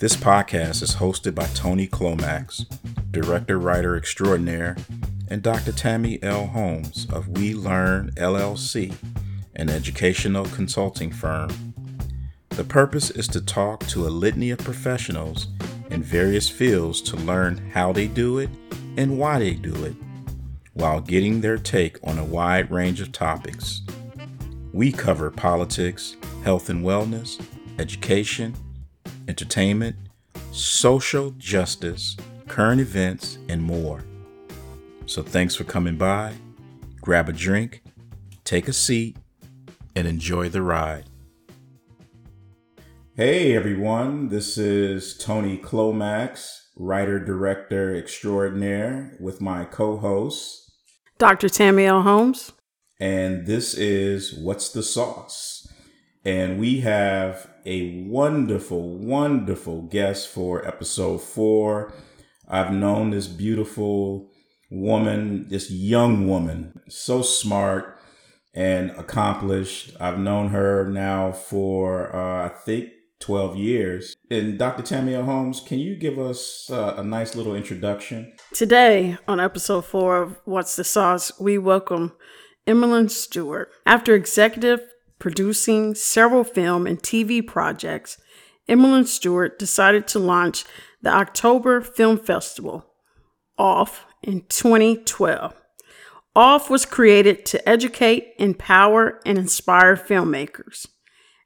This podcast is hosted by Tony Clomax, director writer extraordinaire, and Dr. Tammy L. Holmes of We Learn LLC, an educational consulting firm. The purpose is to talk to a litany of professionals in various fields to learn how they do it and why they do it, while getting their take on a wide range of topics. We cover politics, health and wellness, education, entertainment, social justice, current events, and more. So thanks for coming by. Grab a drink, take a seat, and enjoy the ride. Hey everyone, this is Tony Clomax, writer director extraordinaire, with my co host, Dr. Tammy L. Holmes. And this is What's the Sauce? And we have a wonderful, wonderful guest for episode four. I've known this beautiful woman, this young woman, so smart and accomplished. I've known her now for, uh, I think, 12 years. And Dr. Tammy L. Holmes, can you give us uh, a nice little introduction? Today, on episode four of What's the Sauce, we welcome Emelyn Stuart. After executive producing several film and TV projects, Emelyn Stuart decided to launch the Ocktober Film Festival, OFF, in 2012. OFF was created to educate, empower, and inspire filmmakers.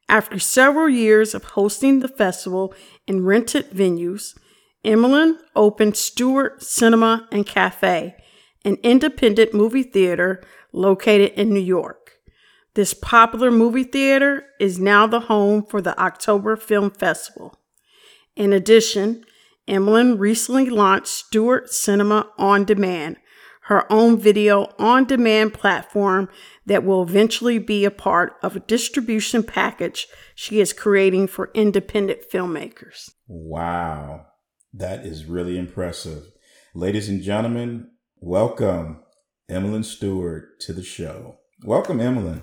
After several years of hosting the festival in rented venues, Emelyn opened Stuart Cinema and Cafe, an independent movie theater located in New York. This popular movie theater is now the home for the Ocktober Film Festival. In addition, Emmelyn recently launched Stuart Cinema On Demand, her own video on demand platform that will eventually be a part of a distribution package she is creating for independent filmmakers. Wow, that is really impressive. Ladies and gentlemen, welcome Emelyn Stuart to the show. Welcome, Emmelyn.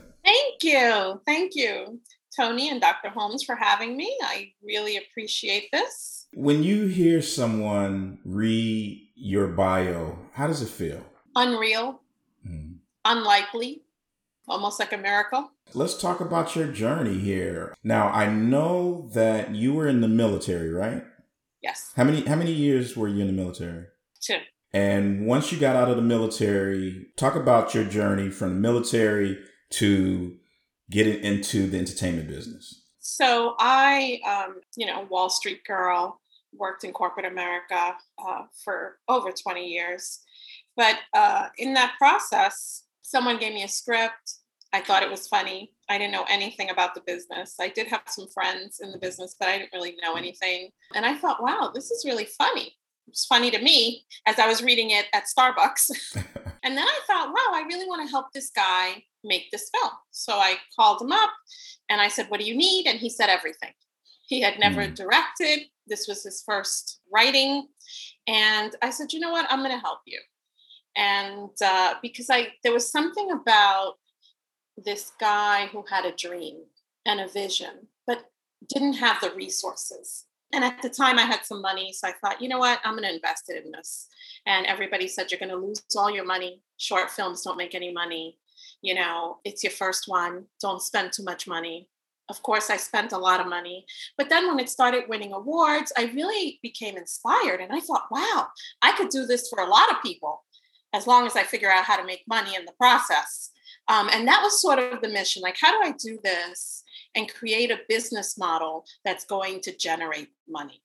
Thank you. Thank you, Tony and Dr. Holmes, for having me. I really appreciate this. When you hear someone read your bio, how does it feel? Unreal, mm. unlikely, almost like a miracle. Let's talk about your journey here. Now, I know that you were in the military, right? Yes. How many how many years were you in the military? Two. And once you got out of the military, talk about your journey from the military to getting into the entertainment business? So I, um, you know, Wall Street girl, worked in corporate America uh, for over 20 years. But uh, in that process, someone gave me a script. I thought it was funny. I didn't know anything about the business. I did have some friends in the business, but I didn't really know anything. And I thought, wow, this is really funny. It was funny to me as I was reading it at Starbucks. and then I thought, wow, I really want to help this guy make this film. So I called him up and I said, What do you need? And he said everything. He had never mm. directed, this was his first writing. And I said, You know what? I'm going to help you. And uh, because I, there was something about this guy who had a dream and a vision, but didn't have the resources. And at the time, I had some money. So I thought, you know what? I'm going to invest it in this. And everybody said, you're going to lose all your money. Short films don't make any money you know, it's your first one, don't spend too much money. Of course, I spent a lot of money. But then when it started winning awards, I really became inspired. And I thought, wow, I could do this for a lot of people as long as I figure out how to make money in the process. Um, and that was sort of the mission like, how do I do this and create a business model that's going to generate money?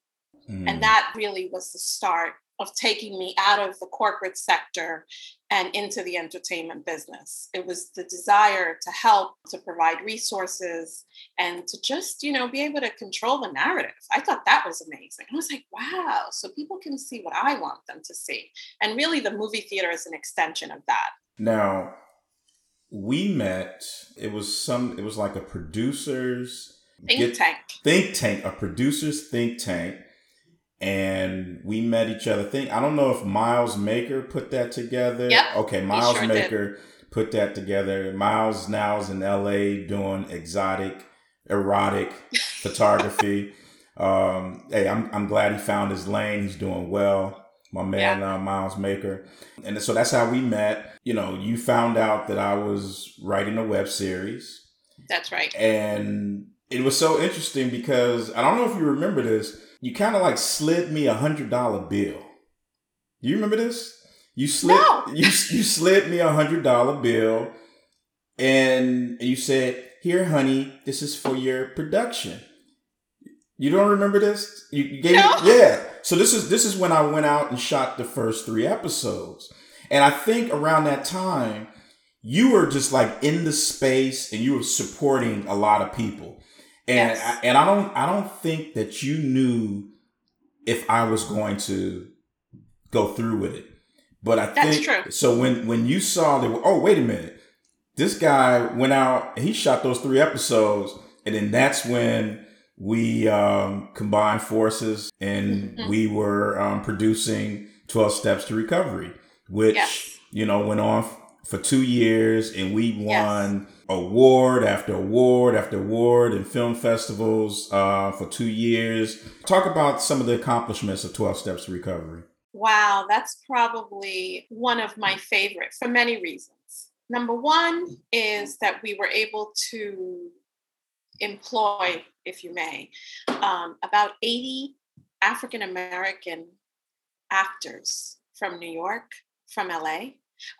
Mm. And that really was the start of taking me out of the corporate sector and into the entertainment business. It was the desire to help, to provide resources, and to just, you know, be able to control the narrative. I thought that was amazing. I was like, wow, so people can see what I want them to see. And really, the movie theater is an extension of that. Now, we met, it was some, it was like a producer's think get, tank. Think tank, a producer's think tank and we met each other. Think I don't know if Miles Maker put that together. Yep. Okay, Miles sure Maker did. put that together. Miles now is in LA doing exotic, erotic photography. Um, hey, I'm I'm glad he found his lane. He's doing well. My man, yeah. uh, Miles Maker, and so that's how we met. You know, you found out that I was writing a web series. That's right. And it was so interesting because I don't know if you remember this. You kind of like slid me a hundred dollar bill. Do you remember this? You slid no. you you slid me a hundred dollar bill, and you said, "Here, honey, this is for your production." You don't remember this? You, you gave no. me, yeah. So this is this is when I went out and shot the first three episodes, and I think around that time, you were just like in the space and you were supporting a lot of people, and yes. I, and I don't I don't think that you knew if I was going to go through with it. But I That's think true. so when when you saw that oh wait a minute. This guy went out he shot those three episodes and then that's when we um, combined forces and mm-hmm. we were um, producing 12 steps to recovery which yes. you know went on f- for two years and we won yes. award after award after award in film festivals uh, for two years talk about some of the accomplishments of 12 steps to recovery Wow, that's probably one of my favorite for many reasons. Number one is that we were able to employ, if you may, um, about 80 African American actors from New York, from LA.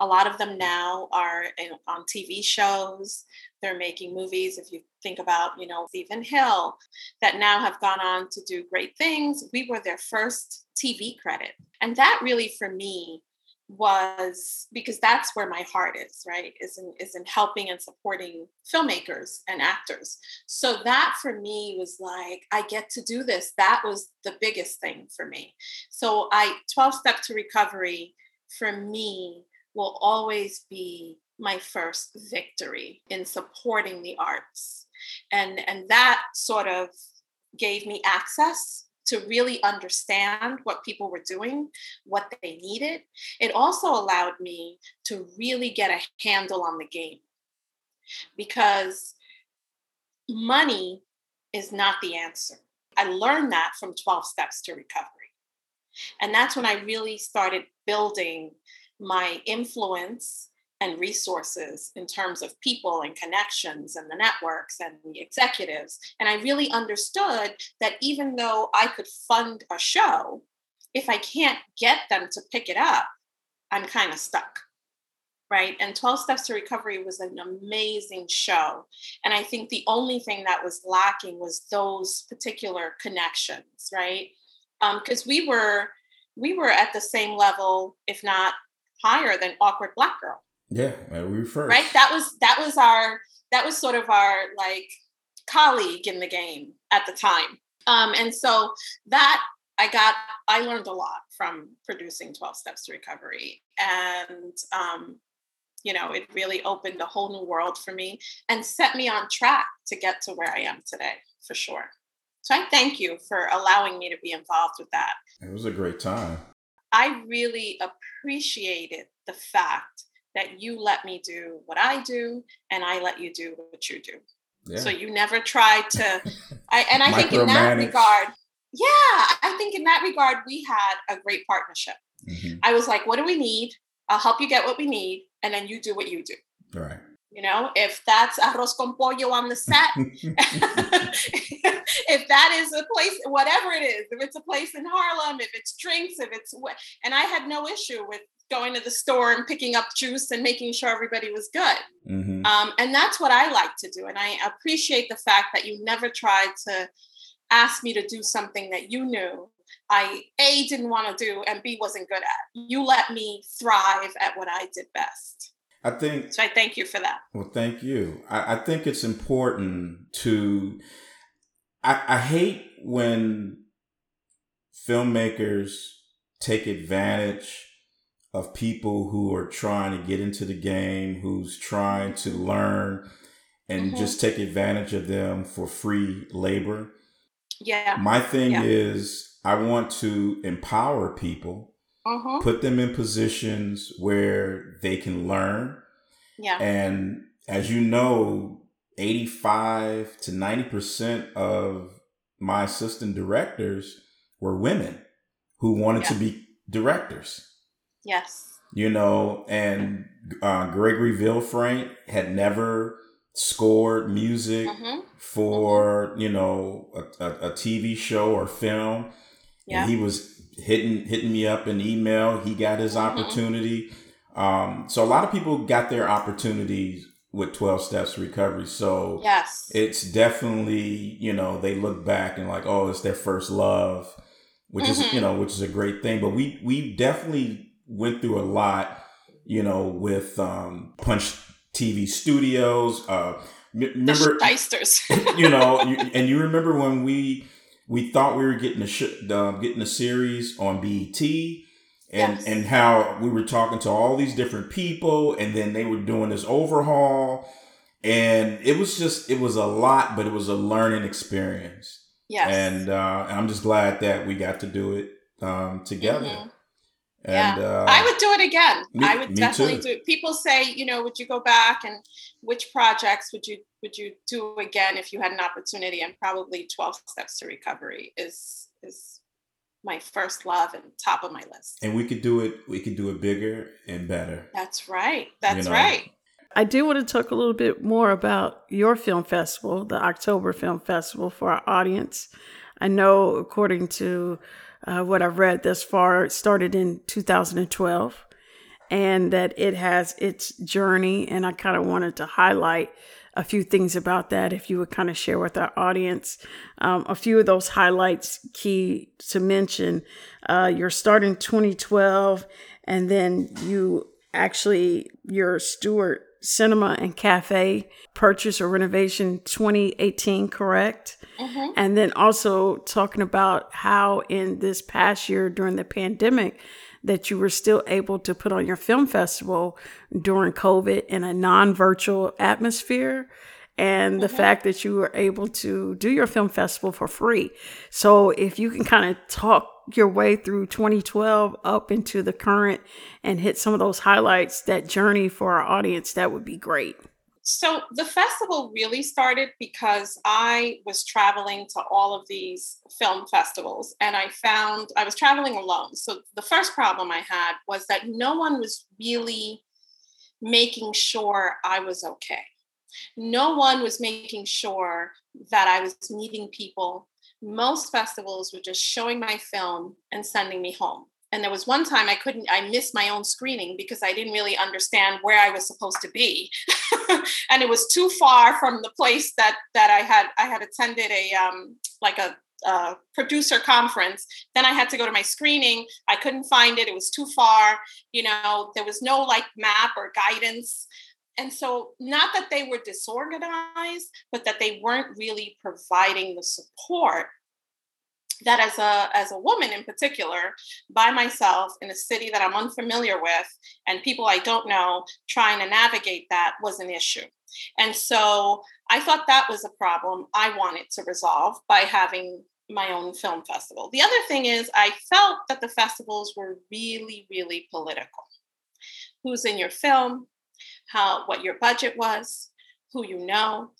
A lot of them now are in, on TV shows. They're making movies. If you think about, you know, Stephen Hill, that now have gone on to do great things. We were their first TV credit. And that really, for me, was because that's where my heart is right is in is in helping and supporting filmmakers and actors. So that for me was like i get to do this. That was the biggest thing for me. So i 12 step to recovery for me will always be my first victory in supporting the arts. And and that sort of gave me access to really understand what people were doing, what they needed. It also allowed me to really get a handle on the game because money is not the answer. I learned that from 12 Steps to Recovery. And that's when I really started building my influence and resources in terms of people and connections and the networks and the executives. And I really understood that even though I could fund a show, if I can't get them to pick it up, I'm kind of stuck. Right. And 12 Steps to Recovery was an amazing show. And I think the only thing that was lacking was those particular connections, right? Because um, we were we were at the same level, if not higher than Awkward Black Girl yeah, we first. Right. That was that was our that was sort of our like colleague in the game at the time. Um, and so that I got I learned a lot from producing 12 Steps to Recovery. And um, you know, it really opened a whole new world for me and set me on track to get to where I am today, for sure. So I thank you for allowing me to be involved with that. It was a great time. I really appreciated the fact that you let me do what I do and I let you do what you do. Yeah. So you never tried to I and I think in that regard, yeah, I think in that regard we had a great partnership. Mm-hmm. I was like, what do we need? I'll help you get what we need and then you do what you do. Right. You know, if that's arroz con pollo on the set, if that is a place, whatever it is, if it's a place in Harlem, if it's drinks, if it's what, and I had no issue with going to the store and picking up juice and making sure everybody was good. Mm-hmm. Um, and that's what I like to do. And I appreciate the fact that you never tried to ask me to do something that you knew I A didn't want to do and B wasn't good at. You let me thrive at what I did best. I think so. I thank you for that. Well, thank you. I, I think it's important to. I, I hate when filmmakers take advantage of people who are trying to get into the game, who's trying to learn and mm-hmm. just take advantage of them for free labor. Yeah. My thing yeah. is I want to empower people, mm-hmm. put them in positions where they can learn. Yeah. And as you know, 85 to 90% of my assistant directors were women who wanted yeah. to be directors. Yes. You know, and uh, Gregory Villefranc had never scored music mm-hmm. for, mm-hmm. you know, a, a, a, TV show or film. Yeah. And he was hitting hitting me up in email. He got his mm-hmm. opportunity. Um, so a lot of people got their opportunities with 12 steps recovery. So yes, it's definitely, you know, they look back and like, oh, it's their first love, which mm-hmm. is, you know, which is a great thing. But we, we definitely went through a lot, you know, with, um, punch TV studios, uh, remember, you know, you, and you remember when we, we thought we were getting a sh- uh, getting a series on BET and yes. and how we were talking to all these different people and then they were doing this overhaul and it was just it was a lot but it was a learning experience yes and uh, i'm just glad that we got to do it um, together mm-hmm. And, yeah, uh, I would do it again. Me, I would definitely too. do it. People say, you know, would you go back and which projects would you would you do again if you had an opportunity? And probably Twelve Steps to Recovery is is my first love and top of my list. And we could do it. We could do it bigger and better. That's right. That's you know? right. I do want to talk a little bit more about your film festival, the Ocktober Film Festival, for our audience. I know, according to uh, what I've read thus far, it started in 2012 and that it has its journey. And I kind of wanted to highlight a few things about that if you would kind of share with our audience um, a few of those highlights key to mention uh, you're starting 2012 and then you actually your stuart cinema and cafe purchase or renovation 2018 correct mm-hmm. and then also talking about how in this past year during the pandemic that you were still able to put on your film festival during COVID in a non virtual atmosphere and the mm-hmm. fact that you were able to do your film festival for free. So, if you can kind of talk your way through 2012 up into the current and hit some of those highlights, that journey for our audience, that would be great. So the festival really started because I was traveling to all of these film festivals and I found I was traveling alone. So the first problem I had was that no one was really making sure I was okay. No one was making sure that I was meeting people. Most festivals were just showing my film and sending me home and there was one time i couldn't i missed my own screening because i didn't really understand where i was supposed to be. And it was too far from the place that that i had i had attended a um like a producer conference. Then i had to go to my screening. I couldn't find it. It was too far. You know there was no like map or guidance. And so not that they were disorganized but that they weren't really providing the support that as a as a woman in particular by myself in a city that i'm unfamiliar with and people i don't know trying to navigate that was an issue. And so i thought that was a problem i wanted to resolve by having my own film festival. The other thing is i felt that the festivals were really really political. Who's in your film? How what your budget was? Who you know.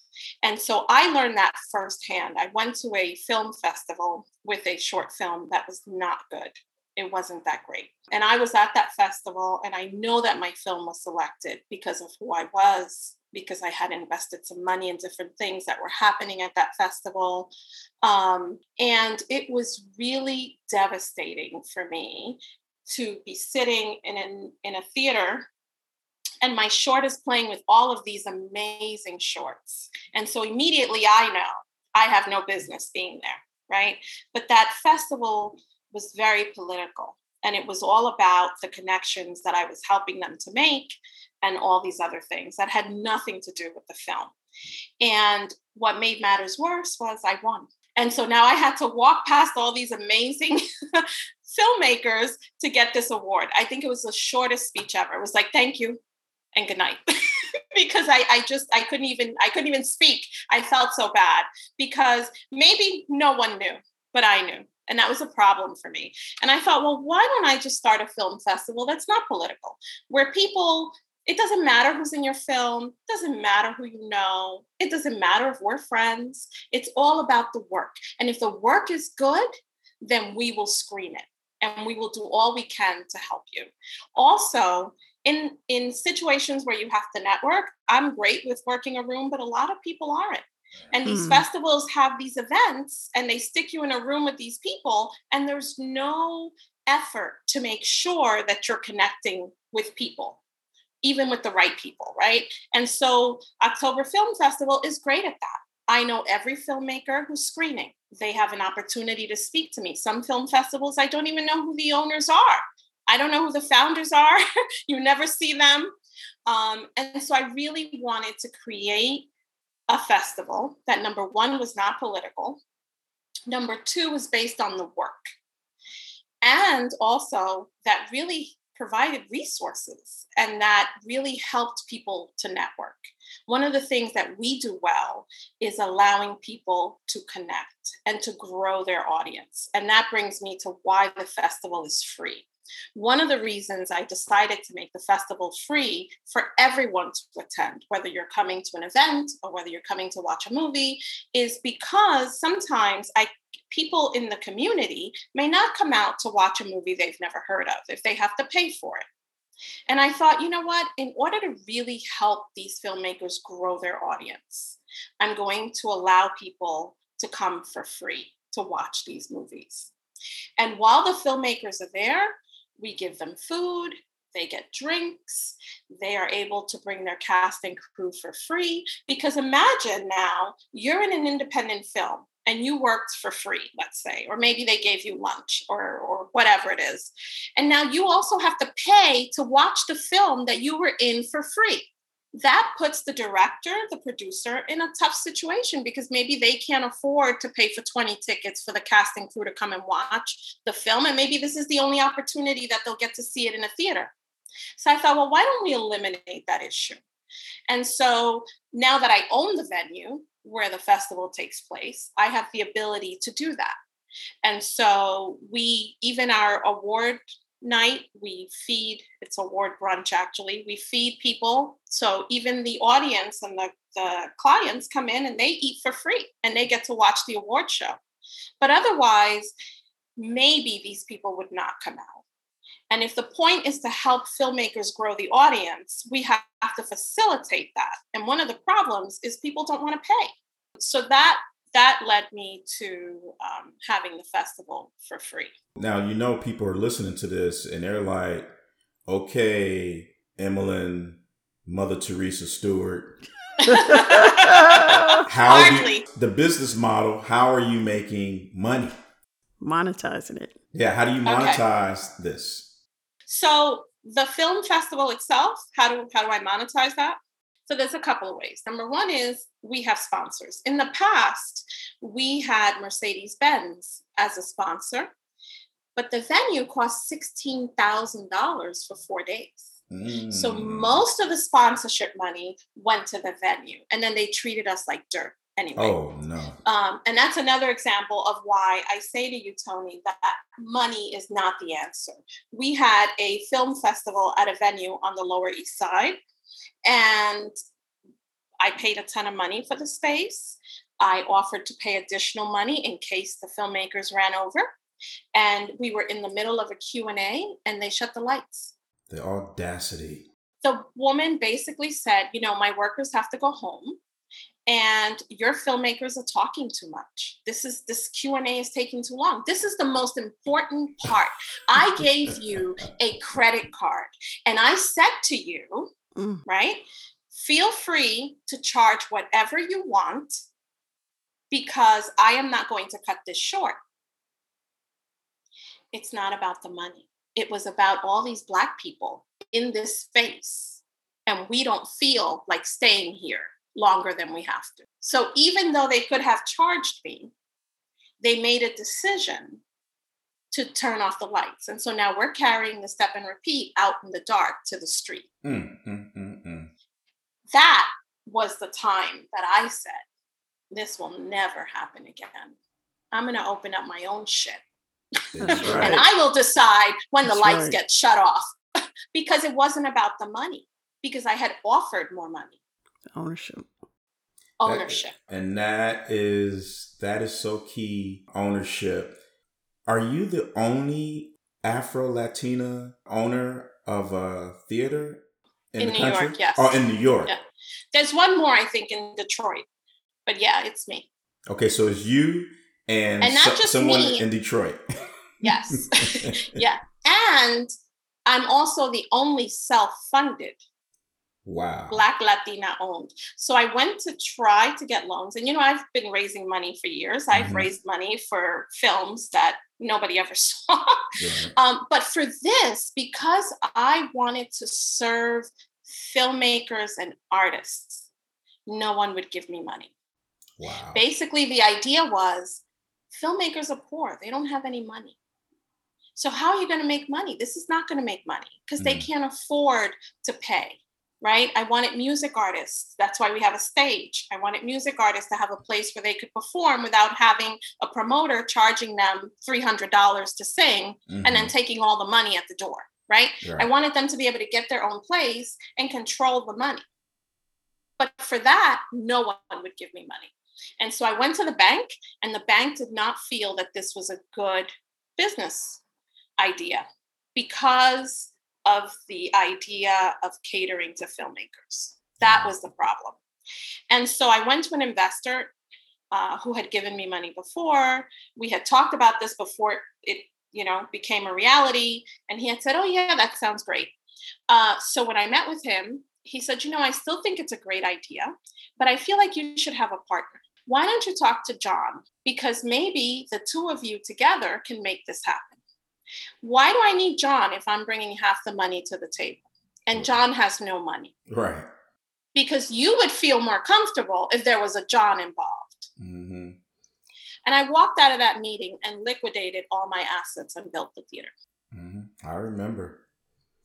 And so I learned that firsthand. I went to a film festival with a short film that was not good. It wasn't that great. And I was at that festival, and I know that my film was selected because of who I was, because I had invested some money in different things that were happening at that festival. Um, and it was really devastating for me to be sitting in, an, in a theater and my short is playing with all of these amazing shorts. And so immediately I know I have no business being there, right? But that festival was very political and it was all about the connections that I was helping them to make and all these other things that had nothing to do with the film. And what made matters worse was I won. And so now I had to walk past all these amazing filmmakers to get this award. I think it was the shortest speech ever. It was like, thank you and good night because I, I just i couldn't even i couldn't even speak i felt so bad because maybe no one knew but i knew and that was a problem for me and i thought well why don't i just start a film festival that's not political where people It doesn't matter who's in your film, it doesn't matter who you know, it doesn't matter if we're friends. It's all about the work. And if the work is good, then we will screen it and we will do all we can to help you. Also, in in situations where you have to network, I'm great with working a room, but a lot of people aren't. And these mm. festivals have these events and they stick you in a room with these people, and there's no effort to make sure that you're connecting with people, even with the right people, right? And so, Ocktober Film Festival is great at that. I know every filmmaker who's screening. They have an opportunity to speak to me. Some film festivals, I don't even know who the owners are. I don't know who the founders are. you never see them. Um, and so I really wanted to create a festival that number one was not political, number two was based on the work, and also that really provided resources and that really helped people to network. One of the things that we do well is allowing people to connect and to grow their audience. And that brings me to why the festival is free. One of the reasons I decided to make the festival free for everyone to attend, whether you're coming to an event or whether you're coming to watch a movie, is because sometimes I people in the community may not come out to watch a movie they've never heard of if they have to pay for it. And I thought, you know what? In order to really help these filmmakers grow their audience, I'm going to allow people to come for free to watch these movies. And while the filmmakers are there, we give them food, they get drinks, they are able to bring their cast and crew for free. Because imagine now you're in an independent film and you worked for free, let's say, or maybe they gave you lunch or, or whatever it is. And now you also have to pay to watch the film that you were in for free that puts the director, the producer in a tough situation because maybe they can't afford to pay for 20 tickets for the casting crew to come and watch the film. And maybe this is the only opportunity that they'll get to see it in a theater. So I thought, well, why don't we eliminate that issue? And so now that I own the venue where the festival takes place, I have the ability to do that. And so we, even our award night we feed it's award brunch actually we feed people. So even the audience and the, the clients come in and they eat for free and they get to watch the award show. But otherwise maybe these people would not come out. And if the point is to help filmmakers grow the audience we have to facilitate that. And one of the problems is people don't want to pay. So that that led me to um, having the festival for free. Now, you know, people are listening to this and they're like, okay, Emelyn, Mother Teresa Stuart. how you, the business model, how are you making money? Monetizing it. Yeah, how do you monetize okay. this? So the film festival itself, how do how do I monetize that? So there's a couple of ways. Number one is we have sponsors. In the past, we had Mercedes Benz as a sponsor, but the venue cost $16,000 for four days. Mm. So most of the sponsorship money went to the venue, and then they treated us like dirt anyway. Oh no! Um, and that's another example of why I say to you, Tony, that money is not the answer. We had a film festival at a venue on the Lower East Side, and I paid a ton of money for the space. I offered to pay additional money in case the filmmakers ran over. And we were in the middle of a Q&A and they shut the lights. The audacity. The woman basically said, you know, my workers have to go home and your filmmakers are talking too much this is this q&a is taking too long this is the most important part i gave you a credit card and i said to you mm. right? Feel free to charge whatever you want because I am not going to cut this short. It's not about the money. It was about all these Black people in this space, and we don't feel like staying here longer than we have to. So even though they could have charged me, they made a decision to turn off the lights. And so now we're carrying the step and repeat out in the dark to the street. Mm, mm, mm, mm, that was the time that I said, this will never happen again. I'm going to open up my own shit. Right. and I will decide when That's the lights right. get shut off because it wasn't about the money because I had offered more money. Ownership. Ownership. That, and that is that is so key. Ownership. Are you the only Afro Latina owner of a theater in, in New country? York, yes. Oh, in New York. Yeah. There's one more, I think, in Detroit. But yeah, it's me. Okay, so it's you and, And not so- just someone me. in Detroit. Yes. yeah. And I'm also the only self funded wow. Black Latina owned. So I went to try to get loans. And, you know, I've been raising money for years. I've Mhm. raised money for films that nobody ever saw. Right. Um, but for this, because I wanted to serve filmmakers and artists, no one would give me money. Wow. Basically, the idea was filmmakers are poor, they don't have any money. So, how are you going to make money? This is not going to make money because they Mm. can't afford to pay, right? I wanted music artists. That's why we have a stage. I wanted music artists to have a place where they could perform without having a promoter charging them $300 to sing and then Mhm. taking all the money at the door, right? Right. I wanted them to be able to get their own place and control the money. But for that, no one would give me money. And so I went to the bank, and the bank did not feel that this was a good business idea because of the idea of catering to filmmakers. That was the problem. And so I went to an investor uh, who had given me money before. We had talked about this before it, you know, became a reality. And he had said, "Oh yeah, that sounds great." Uh, so when I met with him, he said, "You know, I still think it's a great idea, but I feel like you should have a partner. Why don't you talk to John? Because maybe the two of you together can make this happen. Why do I need John if I'm bringing half the money to the table and John has no money? Right. Because you would feel more comfortable if there was a John involved." hmm And I walked out of that meeting and liquidated all my assets and built the theater. hmm I remember.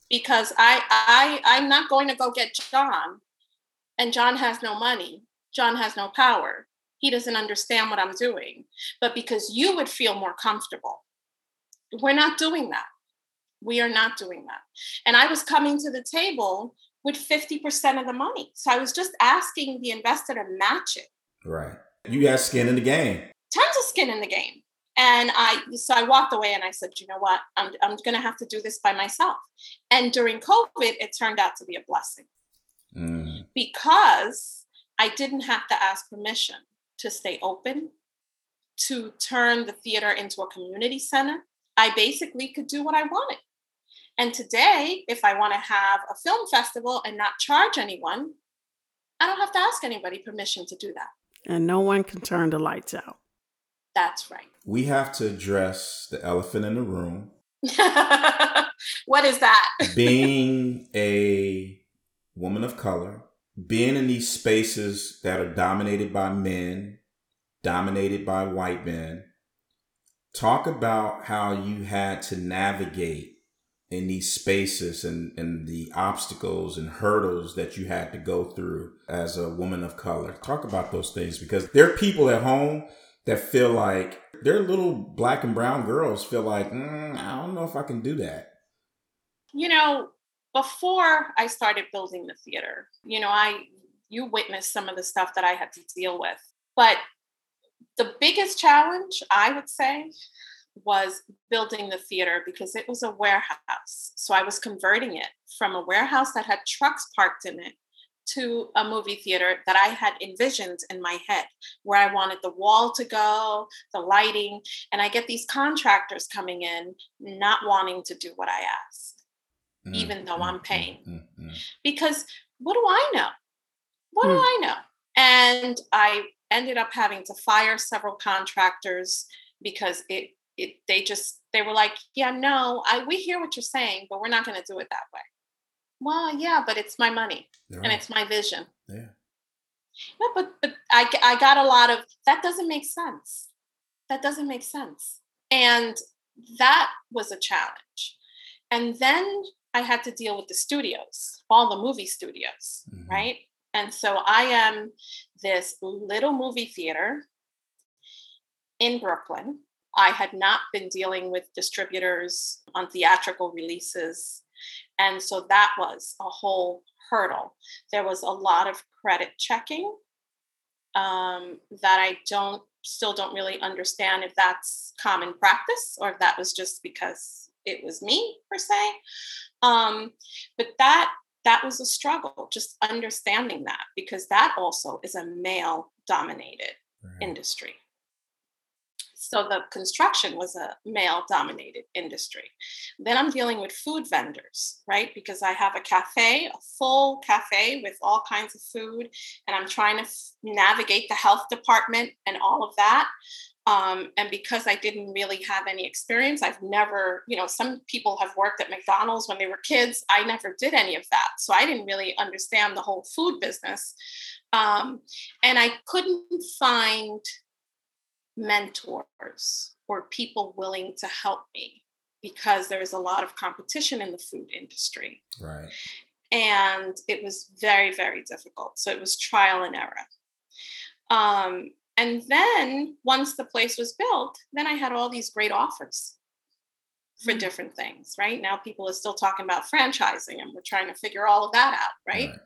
because I I I'm not going to go get John and John has no money. John has no power. He doesn't understand what I'm doing. But because you would feel more comfortable. We're not doing that. We are not doing that. And I was coming to the table with 50% of the money. So I was just asking the investor to match it. Right. You got skin in the game. Tons of skin in the game. And I so I walked away and I said, you know what? I'm I'm gonna have to do this by myself. And during COVID, it turned out to be a blessing. Mm. because I didn't have to ask permission to stay open, to turn the theater into a community center. I basically could do what I wanted. And today, if I want to have a film festival and not charge anyone, I don't have to ask anybody permission to do that. And no one can turn the lights out. That's right. We have to address the elephant in the room. what is that? Being a woman of color, being in these spaces that are dominated by men, dominated by white men. Talk about how you had to navigate in these spaces and, and the obstacles and hurdles that you had to go through as a woman of color. Talk about those things because there are people at home that feel like their little black and brown girls feel like, mm, I don't know if I can do that. you know before i started building the theater you know i you witnessed some of the stuff that i had to deal with but the biggest challenge i would say was building the theater because it was a warehouse so i was converting it from a warehouse that had trucks parked in it to a movie theater that i had envisioned in my head where i wanted the wall to go the lighting and i get these contractors coming in not wanting to do what i asked Mm, even though mm, I'm mm, paying. mm, mm. because what do I know? What do Hmm. I know? And I ended up having to fire several contractors because it it they just they were like, yeah, no, I we hear what you're saying, but we're not going to do it that way. Well, yeah, but it's my money You're and it's my vision. Yeah. No, but but I I got a lot of that doesn't make sense. That doesn't make sense. And that was a challenge. And then I had to deal with the studios, all the movie studios, Mhm. right? And so I am this little movie theater in Brooklyn. I had not been dealing with distributors on theatrical releases. And so that was a whole hurdle. There was a lot of credit checking um, that I don't still don't really understand if that's common practice or if that was just because it was me per se. Um, but that that was a struggle, just understanding that because that also is a male dominated right. industry. So the construction was a male dominated industry. Then I'm dealing with food vendors, right? Because I have a cafe, a full cafe with all kinds of food, and I'm trying to f- navigate the health department and all of that. Um, and because I didn't really have any experience, I've never, you know, some people have worked at McDonald's when they were kids. I never did any of that. So I didn't really understand the whole food business. Um, and I couldn't find mentors or people willing to help me because there is a lot of competition in the food industry. Right. And it was very, very difficult. So it was trial and error. Um, and then once the place was built, then I had all these great offers for mm-hmm. different things, right? Now people are still talking about franchising and we're trying to figure all of that out, right? right.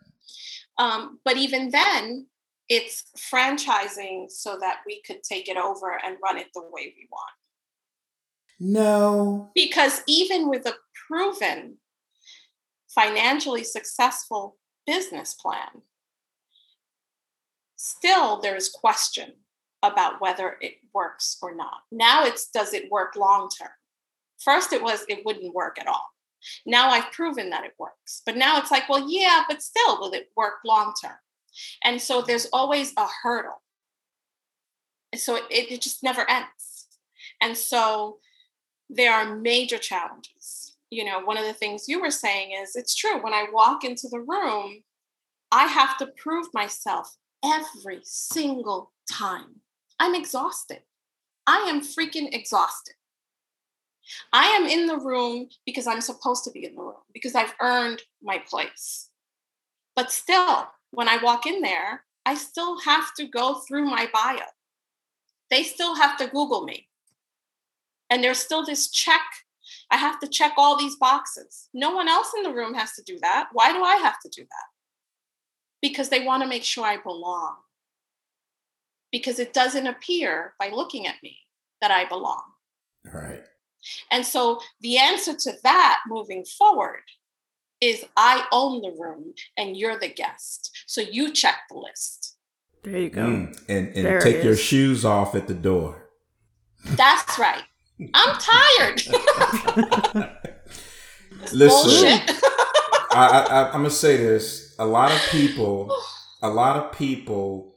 Um, but even then, it's franchising so that we could take it over and run it the way we want. No. Because even with a proven financially successful business plan, still there's question about whether it works or not. Now it's does it work long term? First it was it wouldn't work at all. Now I've proven that it works. But now it's like, well, yeah, but still, will it work long term? And so there's always a hurdle. So it, it just never ends. And so there are major challenges. You know, one of the things you were saying is it's true. When I walk into the room, I have to prove myself every single time. I'm exhausted. I am freaking exhausted. I am in the room because I'm supposed to be in the room, because I've earned my place. But still, when I walk in there, I still have to go through my bio. They still have to Google me. And there's still this check. I have to check all these boxes. No one else in the room has to do that. Why do I have to do that? Because they want to make sure I belong. Because it doesn't appear by looking at me that I belong. Right. And so the answer to that moving forward is I own the room and you're the guest. So you check the list. There you go. Mm, and and take your shoes off at the door. That's right. I'm tired. Listen, I, I, I'm gonna say this. A lot of people, a lot of people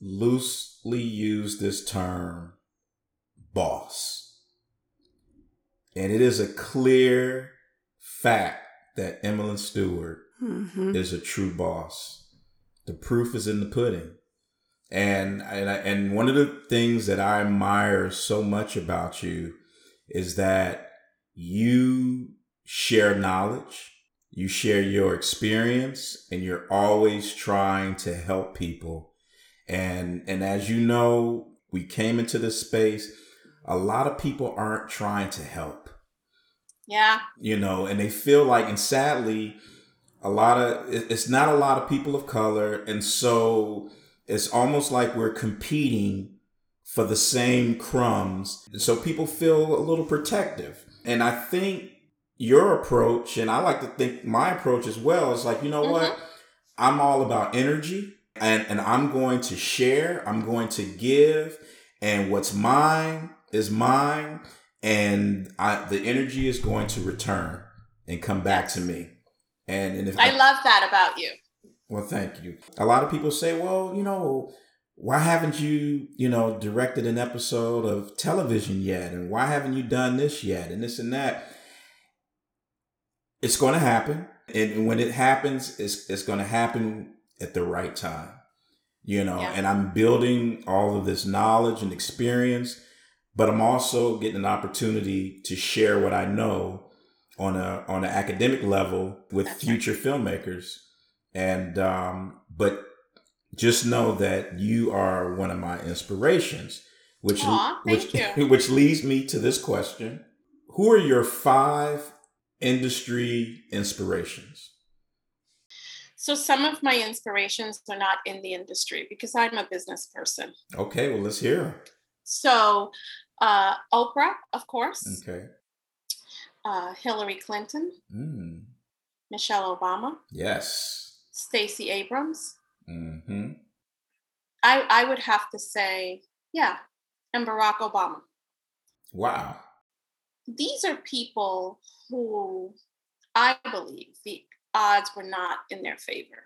loosely use this term boss. And it is a clear fact that Emelyn Stuart mm-hmm. is a true boss. The proof is in the pudding. And and I, and one of the things that I admire so much about you is that you share knowledge, you share your experience, and you're always trying to help people. And and as you know, we came into this space. A lot of people aren't trying to help. Yeah. You know, and they feel like, and sadly, a lot of it's not a lot of people of color, and so it's almost like we're competing for the same crumbs. And so people feel a little protective. And I think your approach, and I like to think my approach as well, is like, you know mm-hmm. what? I'm all about energy and, and I'm going to share, I'm going to give, and what's mine is mine and I, the energy is going to return and come back to me. And, and if I, I love that about you. Well, thank you. A lot of people say, well, you know, why haven't you, you know, directed an episode of television yet? And why haven't you done this yet? And this and that. It's going to happen. And when it happens, it's, it's going to happen at the right time, you know, yeah. and I'm building all of this knowledge and experience but I'm also getting an opportunity to share what I know on a on an academic level with That's future right. filmmakers. And um, but just know that you are one of my inspirations, which Aww, which which leads me to this question: Who are your five industry inspirations? So some of my inspirations are not in the industry because I'm a business person. Okay, well, let's hear. So uh, Oprah, of course. Okay. Uh, Hillary Clinton. Mm. Michelle Obama. Yes. Stacey Abrams. Mm-hmm. I I would have to say, yeah, and Barack Obama. Wow. These are people who I believe the odds were not in their favor.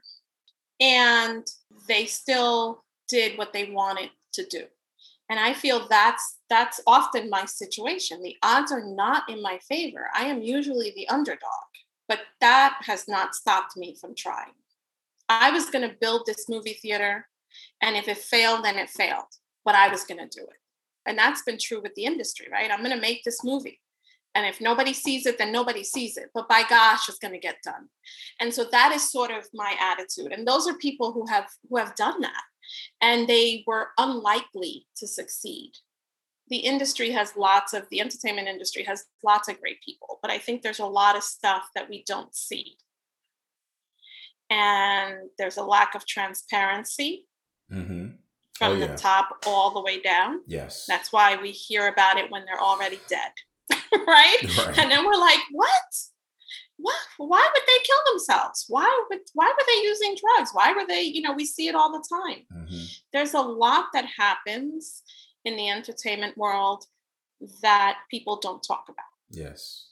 And they still did what they wanted to do. And I feel that's that's often my situation. The odds are not in my favor. I am usually the underdog, but that has not stopped me from trying. I was going to build this movie theater, and if it failed, then it failed, but I was going to do it. And that's been true with the industry, right? I'm going to make this movie. And if nobody sees it, then nobody sees it. But by gosh, it's going to get done. And so that is sort of my attitude. And those are people who have who have done that and they were unlikely to succeed. The industry has lots of, the entertainment industry has lots of great people, but I think there's a lot of stuff that we don't see. And there's a lack of transparency mm-hmm. from oh, yeah. the top all the way down. Yes. That's why we hear about it when they're already dead. right? right? And then we're like, what? what? Why would they kill themselves? Why would why were they using drugs? Why were they you know we see it all the time. Mm-hmm. there's a lot that happens in the entertainment world that people don't talk about. Yes.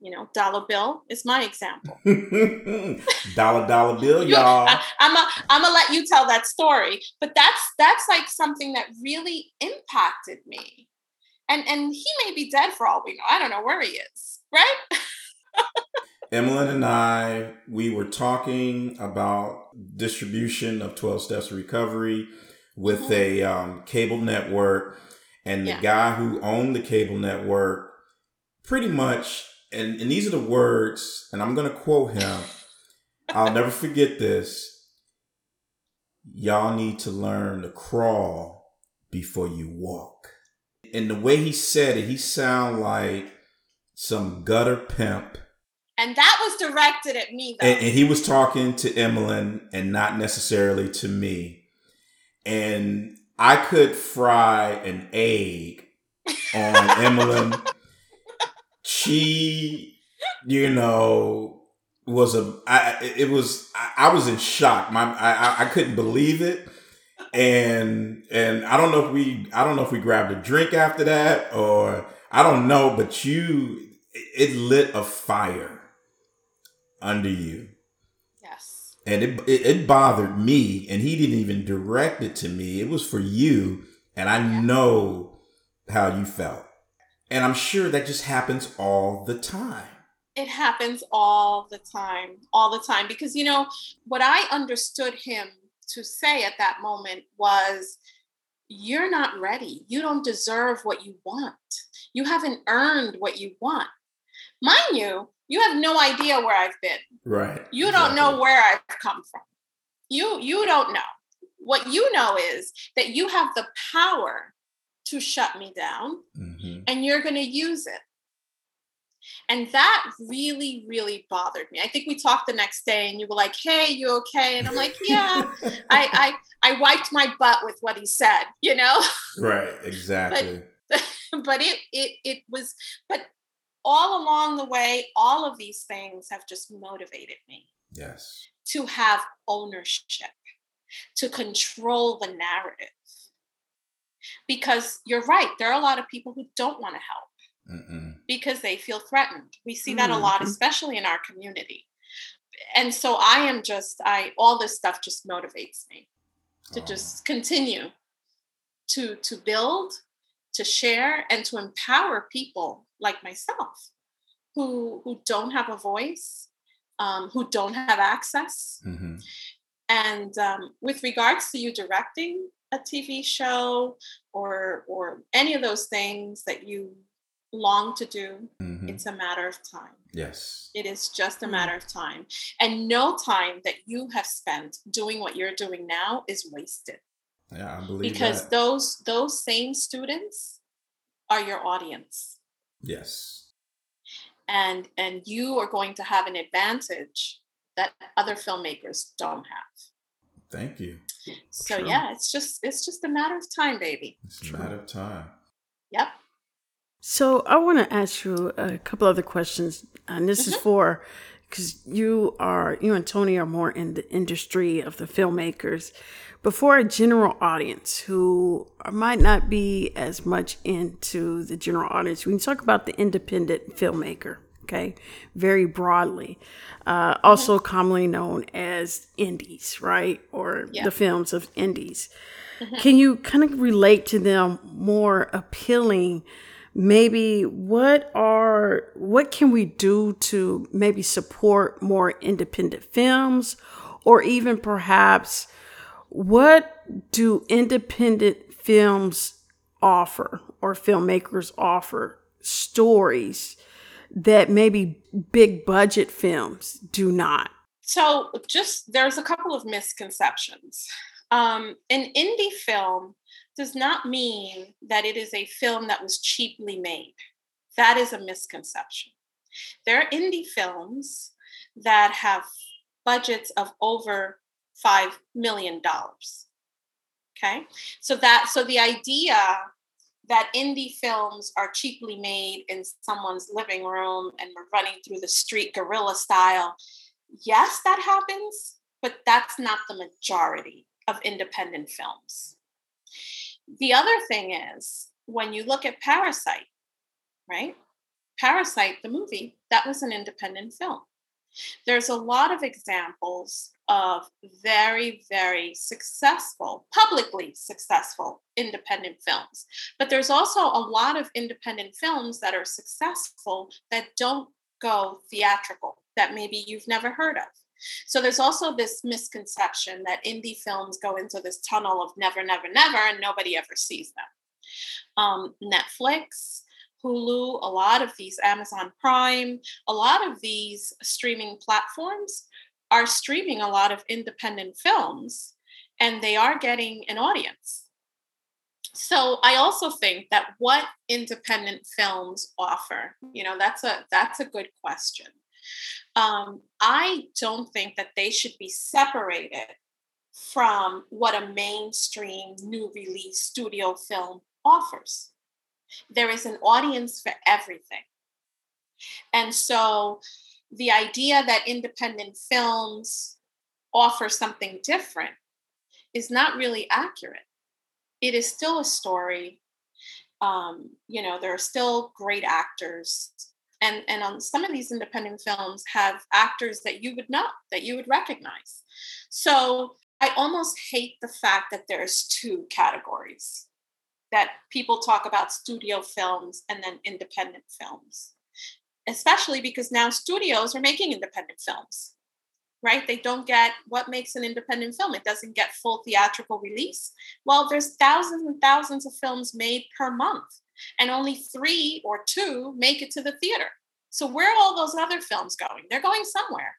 You know dollar bill is my example. Dollar dollar bill y'all. I, i'm a i'm gonna let you tell that story but that's that's like something that really impacted me and and he may be dead for all we know i don't know where he is right Emelyn and I, we were talking about distribution of 12 Steps Recovery with mm-hmm. a um, cable network. And the yeah. guy who owned the cable network pretty much, and, and these are the words, and I'm going to quote him. I'll never forget this. Y'all need to learn to crawl before you walk. And the way he said it, he sounded like some gutter pimp and that was directed at me, and, and, he was talking to Emelyn and not necessarily to me. And I could fry an egg on Emelyn. She, you know, was a. I, it was. I, I was in shock. My, I, I couldn't believe it and and I don't know if we I don't know if we grabbed a drink after that or I don't know, but you it lit a fire under you. Yes. And it, it, it bothered me, and he didn't even direct it to me. It was for you, and I yeah. know how you felt. And I'm sure that just happens all the time. It happens all the time, all the time. Because, you know, what I understood him to say at that moment was, You're not ready. You don't deserve what you want. You haven't earned what you want. Mind you, you have no idea where I've been. Right. You don't know where I've come from. You you don't know. What you know is that you have the power to shut me down mm-hmm. and you're going to use it. And that really, really bothered me. I think we talked the next day and you were like, hey, you okay? And I'm like, yeah. I, I I wiped my butt with what he said, you know? Right, exactly. But, but it it it was but all along the way, all of these things have just motivated me. Yes. To have ownership, to control the narrative. Because you're right, there are a lot of people who don't want to help Mm-mm. Because they feel threatened. We see that mm-hmm. a lot, mm-hmm. especially in our community. And so I am just, I all this stuff just motivates me to oh. just continue to to build, to share, and to empower people like myself who who don't have a voice um, who don't have access mm-hmm. and um, with regards to you directing a tv show or or any of those things that you long to do mm-hmm. it's a matter of time yes it is just a matter of time and no time that you have spent doing what you're doing now is wasted yeah i believe because that. those those same students are your audience Yes. and and you are going to have an advantage that other filmmakers don't have. Thank you. So True. yeah, it's just it's just a matter of time, baby. It's a matter of time. Yep. So I want to ask you a couple other questions, and this mm-hmm. is for because you are you and Tony are more in the industry of the filmmakers, but for a general audience who might not be as much into the general audience, we can talk about the independent filmmaker okay, very broadly. Uh, also mm-hmm. commonly known as indies, right? Or yeah. the films of indies. Mm-hmm. Can you kind of relate to them more appealing? Maybe what are what can we do to maybe support more independent films, or even perhaps what do independent films offer or filmmakers offer stories that maybe big budget films do not? So, just there's a couple of misconceptions. Um, an indie film does not mean that it is a film that was cheaply made. That is a misconception. There are indie films that have budgets of over $5 million. Okay. So that, so the idea that indie films are cheaply made in someone's living room and we're running through the street guerrilla style. Yes, that happens, but that's not the majority of independent films. The other thing is when you look at Parasite, right? Parasite, the movie, that was an independent film. There's a lot of examples of very, very successful, publicly successful independent films. But there's also a lot of independent films that are successful that don't go theatrical, that maybe you've never heard of. So there's also this misconception that indie films go into this tunnel of never, never, never, and nobody ever sees them. Um, Netflix, Hulu, a lot of these, Amazon Prime, a lot of these streaming platforms are streaming a lot of independent films and they are getting an audience. So I also think that what independent films offer, you know, that's a that's a good question. Um, I don't think that they should be separated from what a mainstream new release studio film offers. There is an audience for everything. And so the idea that independent films offer something different is not really accurate. It is still a story. Um, you know, there are still great actors. And, and on some of these independent films have actors that you would know, that you would recognize. So I almost hate the fact that there's two categories that people talk about studio films and then independent films especially because now studios are making independent films right? They don't get what makes an independent film. It doesn't get full theatrical release. Well there's thousands and thousands of films made per month and only three or two make it to the theater. So where are all those other films going? They're going somewhere.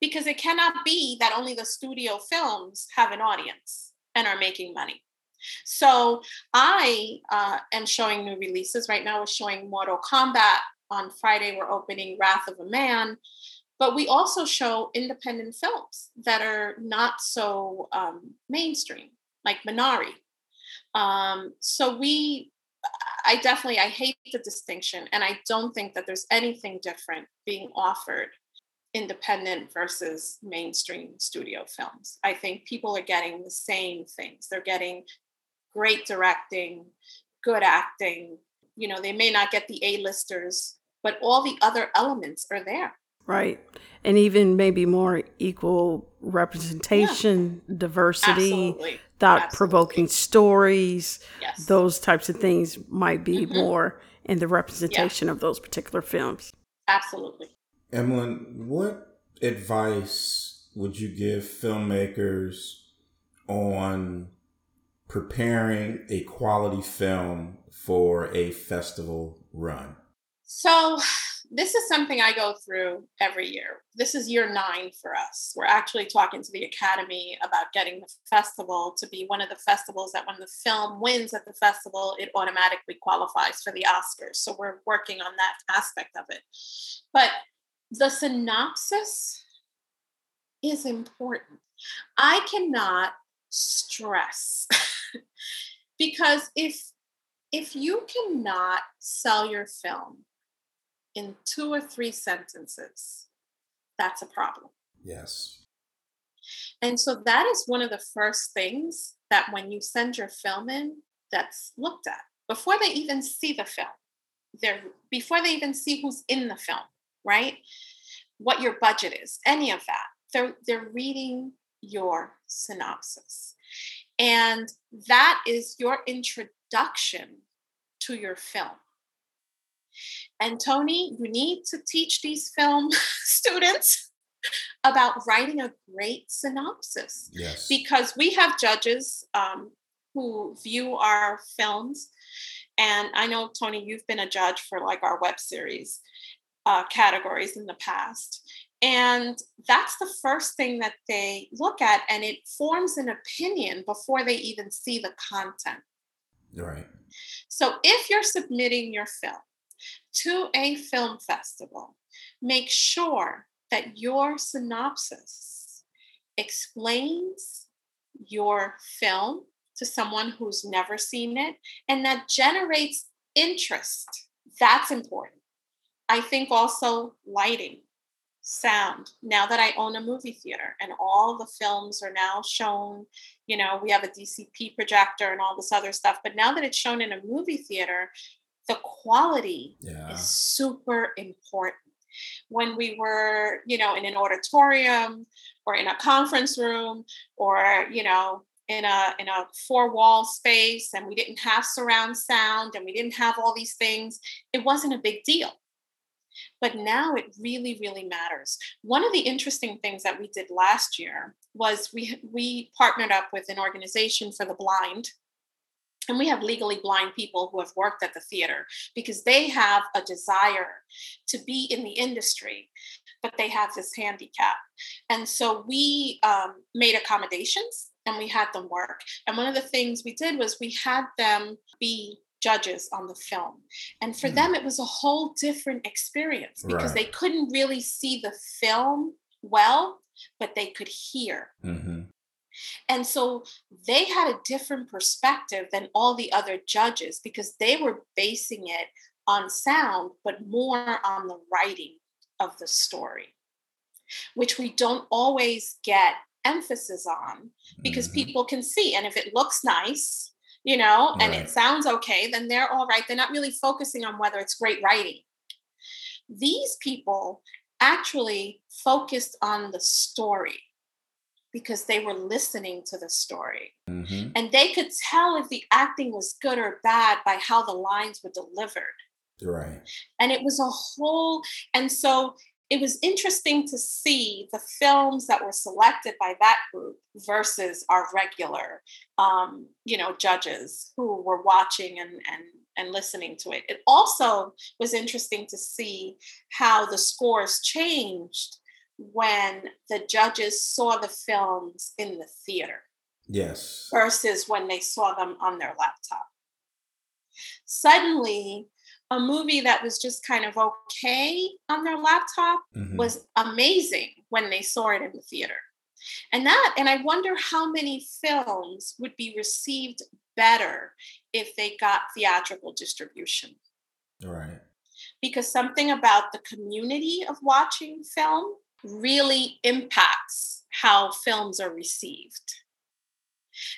Because it cannot be that only the studio films have an audience and are making money. So i uh, am showing new releases. Right now we're showing mortal kombat. On Friday, we're opening Wrath of a Man. But we also show independent films that are not so um, mainstream, like Minari. Um, so we, I definitely, I hate the distinction, and I don't think that there's anything different being offered independent versus mainstream studio films. I think people are getting the same things. They're getting great directing, good acting. You know, they may not get the A-listers but all the other elements are there. Right. And even maybe more equal representation, yeah. diversity, thought provoking stories, yes. those types of things might be mm-hmm. more in the representation yeah. of those particular films. Absolutely. Emelyn, what advice would you give filmmakers on preparing a quality film for a festival run? So this is something I go through every year. This is year nine for us. We're actually talking to the Academy about getting the festival to be one of the festivals that when the film wins at the festival, it automatically qualifies for the Oscars. So we're working on that aspect of it. But the synopsis is important. I cannot stress because if if you cannot sell your film in two or three sentences, that's a problem. Yes. And so that is one of the first things that when you send your film in, that's looked at before they even see the film. They're before they even see who's in the film, right? What your budget is, any of that. They're they're reading your synopsis. And that is your introduction to your film. And Tony, you need to teach these film students about writing a great synopsis. Yes. Because we have judges um, who view our films. And I know, Tony, you've been a judge for like our web series uh, categories in the past. And that's the first thing that they look at, and it forms an opinion before they even see the content. Right. So if you're submitting your film to a film festival, make sure that your synopsis explains your film to someone who's never seen it and that generates interest. That's important. I think also lighting sound now that I own a movie theater and all the films are now shown, you know, we have a DCP projector and all this other stuff, but now that it's shown in a movie theater, the quality yeah. is super important. When we were, you know, in an auditorium or in a conference room or, you know, in a in a four wall space and we didn't have surround sound and we didn't have all these things, it wasn't a big deal but now it really, really matters. One of the interesting things that we did last year was we we partnered up with an organization for the blind. And we have legally blind people who have worked at the theater because they have a desire to be in the industry, but they have this handicap. And so we um, made accommodations and we had them work. And one of the things we did was we had them be judges on the film. And for mm. them, it was a whole different experience because right. they couldn't really see the film well, but they could hear. Mm-hmm. And so they had a different perspective than all the other judges because they were basing it on sound, but more on the writing of the story, which we don't always get emphasis on because mm-hmm. people can see. And if it looks nice, you know, and right. it sounds okay, then they're all right. They're not really focusing on whether it's great writing. These people actually focused on the story because they were listening to the story. Mm-hmm. And they could tell if the acting was good or bad by how the lines were delivered. Right. And it was a whole, and so it was interesting to see the films that were selected by that group versus our regular um, you know judges who were watching and and and listening to it it also was interesting to see how the scores changed when the judges saw the films in the theater yes versus when they saw them on their laptop suddenly a movie that was just kind of okay on their laptop mm-hmm. was amazing when they saw it in the theater. And that, and I wonder how many films would be received better if they got theatrical distribution. Right. Because something about the community of watching film really impacts how films are received.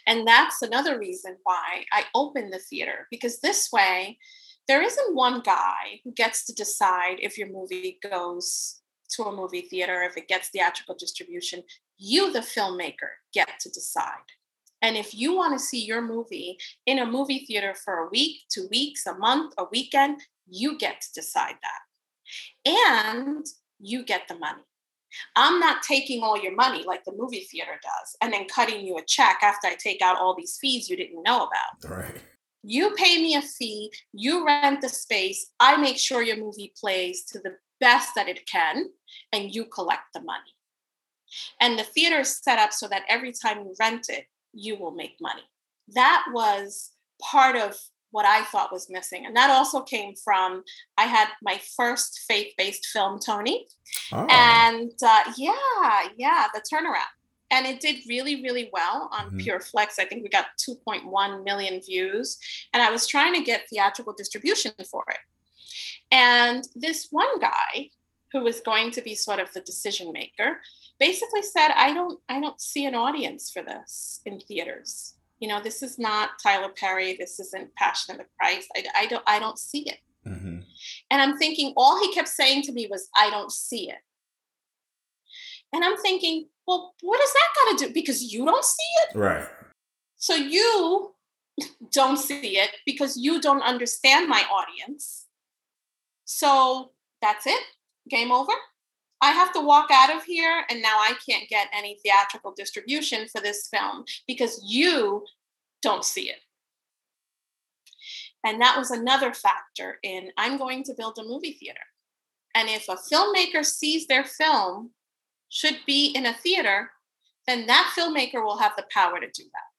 And that's another reason why I opened the theater, because this way, there isn't one guy who gets to decide if your movie goes to a movie theater, if it gets theatrical distribution. You, the filmmaker, get to decide. And if you want to see your movie in a movie theater for a week, two weeks, a month, a weekend, you get to decide that. And you get the money. I'm not taking all your money like the movie theater does and then cutting you a check after I take out all these fees you didn't know about. Right. You pay me a fee, you rent the space, I make sure your movie plays to the best that it can, and you collect the money. And the theater is set up so that every time you rent it, you will make money. That was part of what I thought was missing. And that also came from I had my first faith based film, Tony. Oh. And uh, yeah, yeah, the turnaround. And it did really, really well on mm-hmm. Pure Flix. I think we got 2.1 million views. And I was trying to get theatrical distribution for it. And this one guy who was going to be sort of the decision maker basically said, I don't, I don't see an audience for this in theaters you know this is not tyler perry this isn't passion of the christ. I, I don't i don't see it. Mm-hmm. and i'm thinking all he kept saying to me was i don't see it. And i'm thinking well what does that got to do? Because you don't see it? Right. So you don't see it because you don't understand my audience. So that's it. Game over I have to walk out of here and now I can't get any theatrical distribution for this film because you don't see it. And that was another factor in I'm going to build a movie theater. And if a filmmaker sees their film should be in a theater, then that filmmaker will have the power to do that.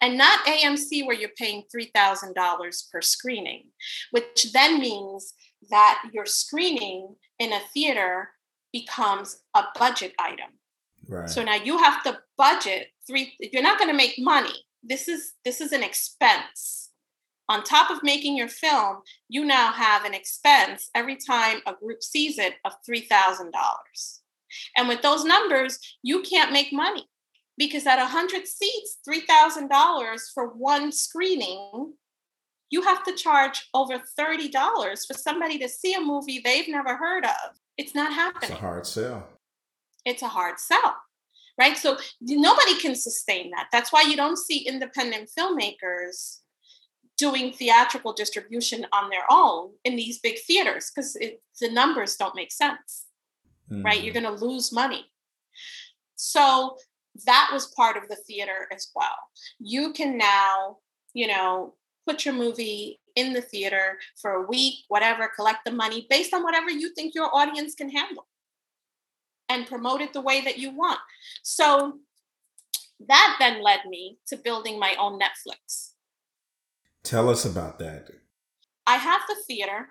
And not AMC where you're paying $3,000 per screening, which then means that your screening in a theater becomes a budget item. Right. So now you have to budget three, you're not going to make money. This is this is an expense. On top of making your film, you now have an expense every time a group sees it of $3,000. And with those numbers, you can't make money because at 100 seats, $3,000 for one screening, you have to charge over $30 for somebody to see a movie they've never heard of. It's not happening. It's a hard sell. It's a hard sell, right? So nobody can sustain that. That's why you don't see independent filmmakers doing theatrical distribution on their own in these big theaters because the numbers don't make sense, mm-hmm. right? You're mm-hmm. going to lose money. So that was part of the theater as well. You can now, you know, put your movie in the theater for a week, whatever, collect the money based on whatever you think your audience can handle and promote it the way that you want. So that then led me to building my own Netflix. Tell us about that. I have the theater.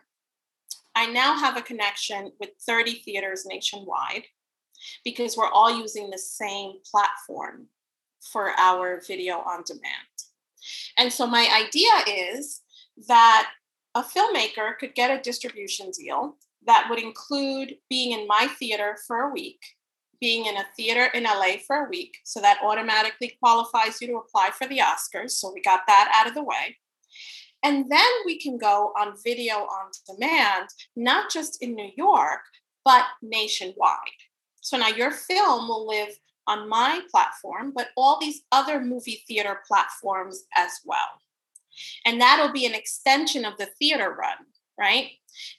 I now have a connection with 30 theaters nationwide because we're all using the same platform for our video on demand. And so my idea is that a filmmaker could get a distribution deal that would include being in my theater for a week, being in a theater in LA for a week. So that automatically qualifies you to apply for the Oscars. So we got that out of the way. And then we can go on video on demand, not just in New York, but nationwide. So now your film will live on my platform, but all these other movie theater platforms as well. And that'll be an extension of the theater run, right?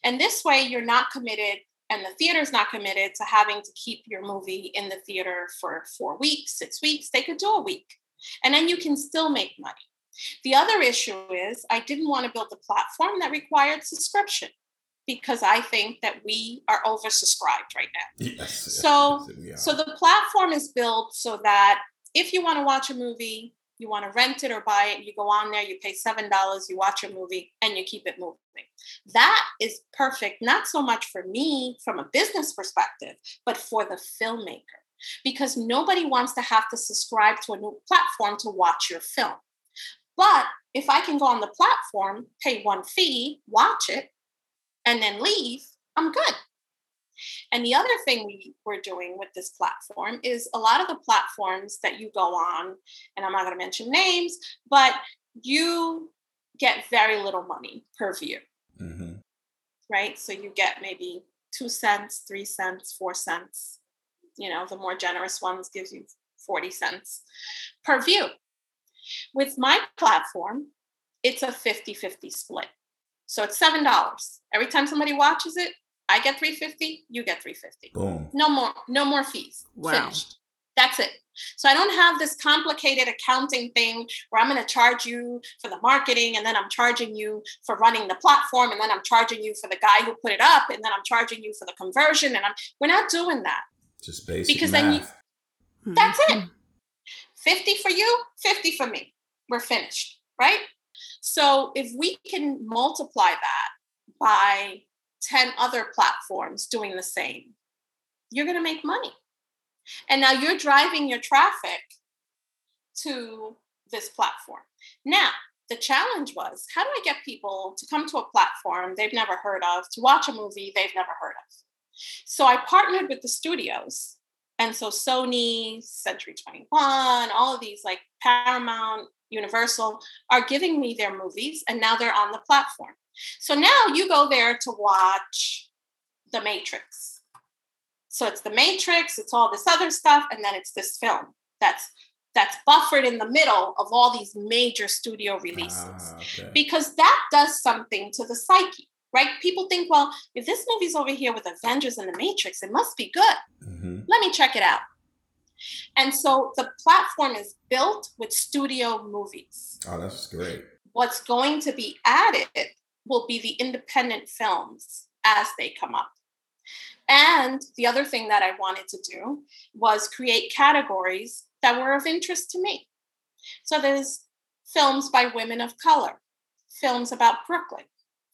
And this way, you're not committed, and the theater's not committed to having to keep your movie in the theater for four weeks, six weeks. They could do a week, and then you can still make money. The other issue is, I didn't want to build a platform that required subscription because I think that we are oversubscribed right now. Yes, so, yes, so the platform is built so that if you want to watch a movie, you want to rent it or buy it, you go on there, you pay $7, you watch a movie, and you keep it moving. That is perfect, not so much for me from a business perspective, but for the filmmaker, because nobody wants to have to subscribe to a new platform to watch your film. But if I can go on the platform, pay one fee, watch it, and then leave, I'm good. And the other thing we were doing with this platform is a lot of the platforms that you go on, and I'm not going to mention names, but you get very little money per view. Mm-hmm. Right? So you get maybe two cents, three cents, four cents. You know, the more generous ones gives you 40 cents per view. With my platform, it's a 50 50 split. So it's $7. Every time somebody watches it, I get 350, you get 350. Boom. No more, no more fees. Wow. Finished. That's it. So I don't have this complicated accounting thing where I'm going to charge you for the marketing and then I'm charging you for running the platform and then I'm charging you for the guy who put it up and then I'm charging you for the conversion and I'm we're not doing that. Just basic because math. then you that's it. Mm-hmm. 50 for you, 50 for me. We're finished, right? So if we can multiply that by 10 other platforms doing the same, you're going to make money. And now you're driving your traffic to this platform. Now, the challenge was how do I get people to come to a platform they've never heard of, to watch a movie they've never heard of? So I partnered with the studios. And so Sony, Century 21, all of these like Paramount, Universal are giving me their movies and now they're on the platform. So now you go there to watch The Matrix. So it's The Matrix, it's all this other stuff, and then it's this film that's that's buffered in the middle of all these major studio releases. Ah, okay. Because that does something to the psyche, right? People think, well, if this movie's over here with Avengers and The Matrix, it must be good. Mm-hmm. Let me check it out. And so the platform is built with studio movies. Oh, that's great. What's going to be added will be the independent films as they come up. And the other thing that I wanted to do was create categories that were of interest to me. So there's films by women of color, films about Brooklyn,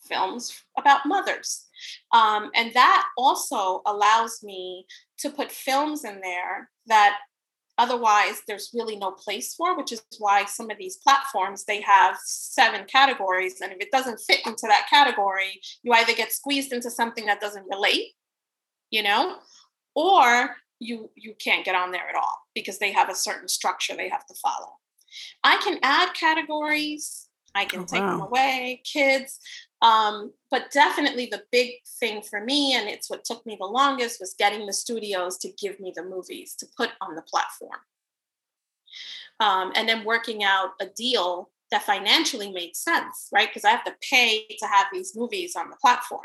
films about mothers. Um, and that also allows me to put films in there that otherwise there's really no place for which is why some of these platforms they have seven categories. And if it doesn't fit into that category you either get squeezed into something that doesn't relate you know or you you can't get on there at all because they have a certain structure they have to follow. I can add categories. I can oh, take wow. them away. Kids um, but definitely the big thing for me, and it's what took me the longest, was getting the studios to give me the movies to put on the platform. Um, and then working out a deal that financially made sense, right? Because I have to pay to have these movies on the platform.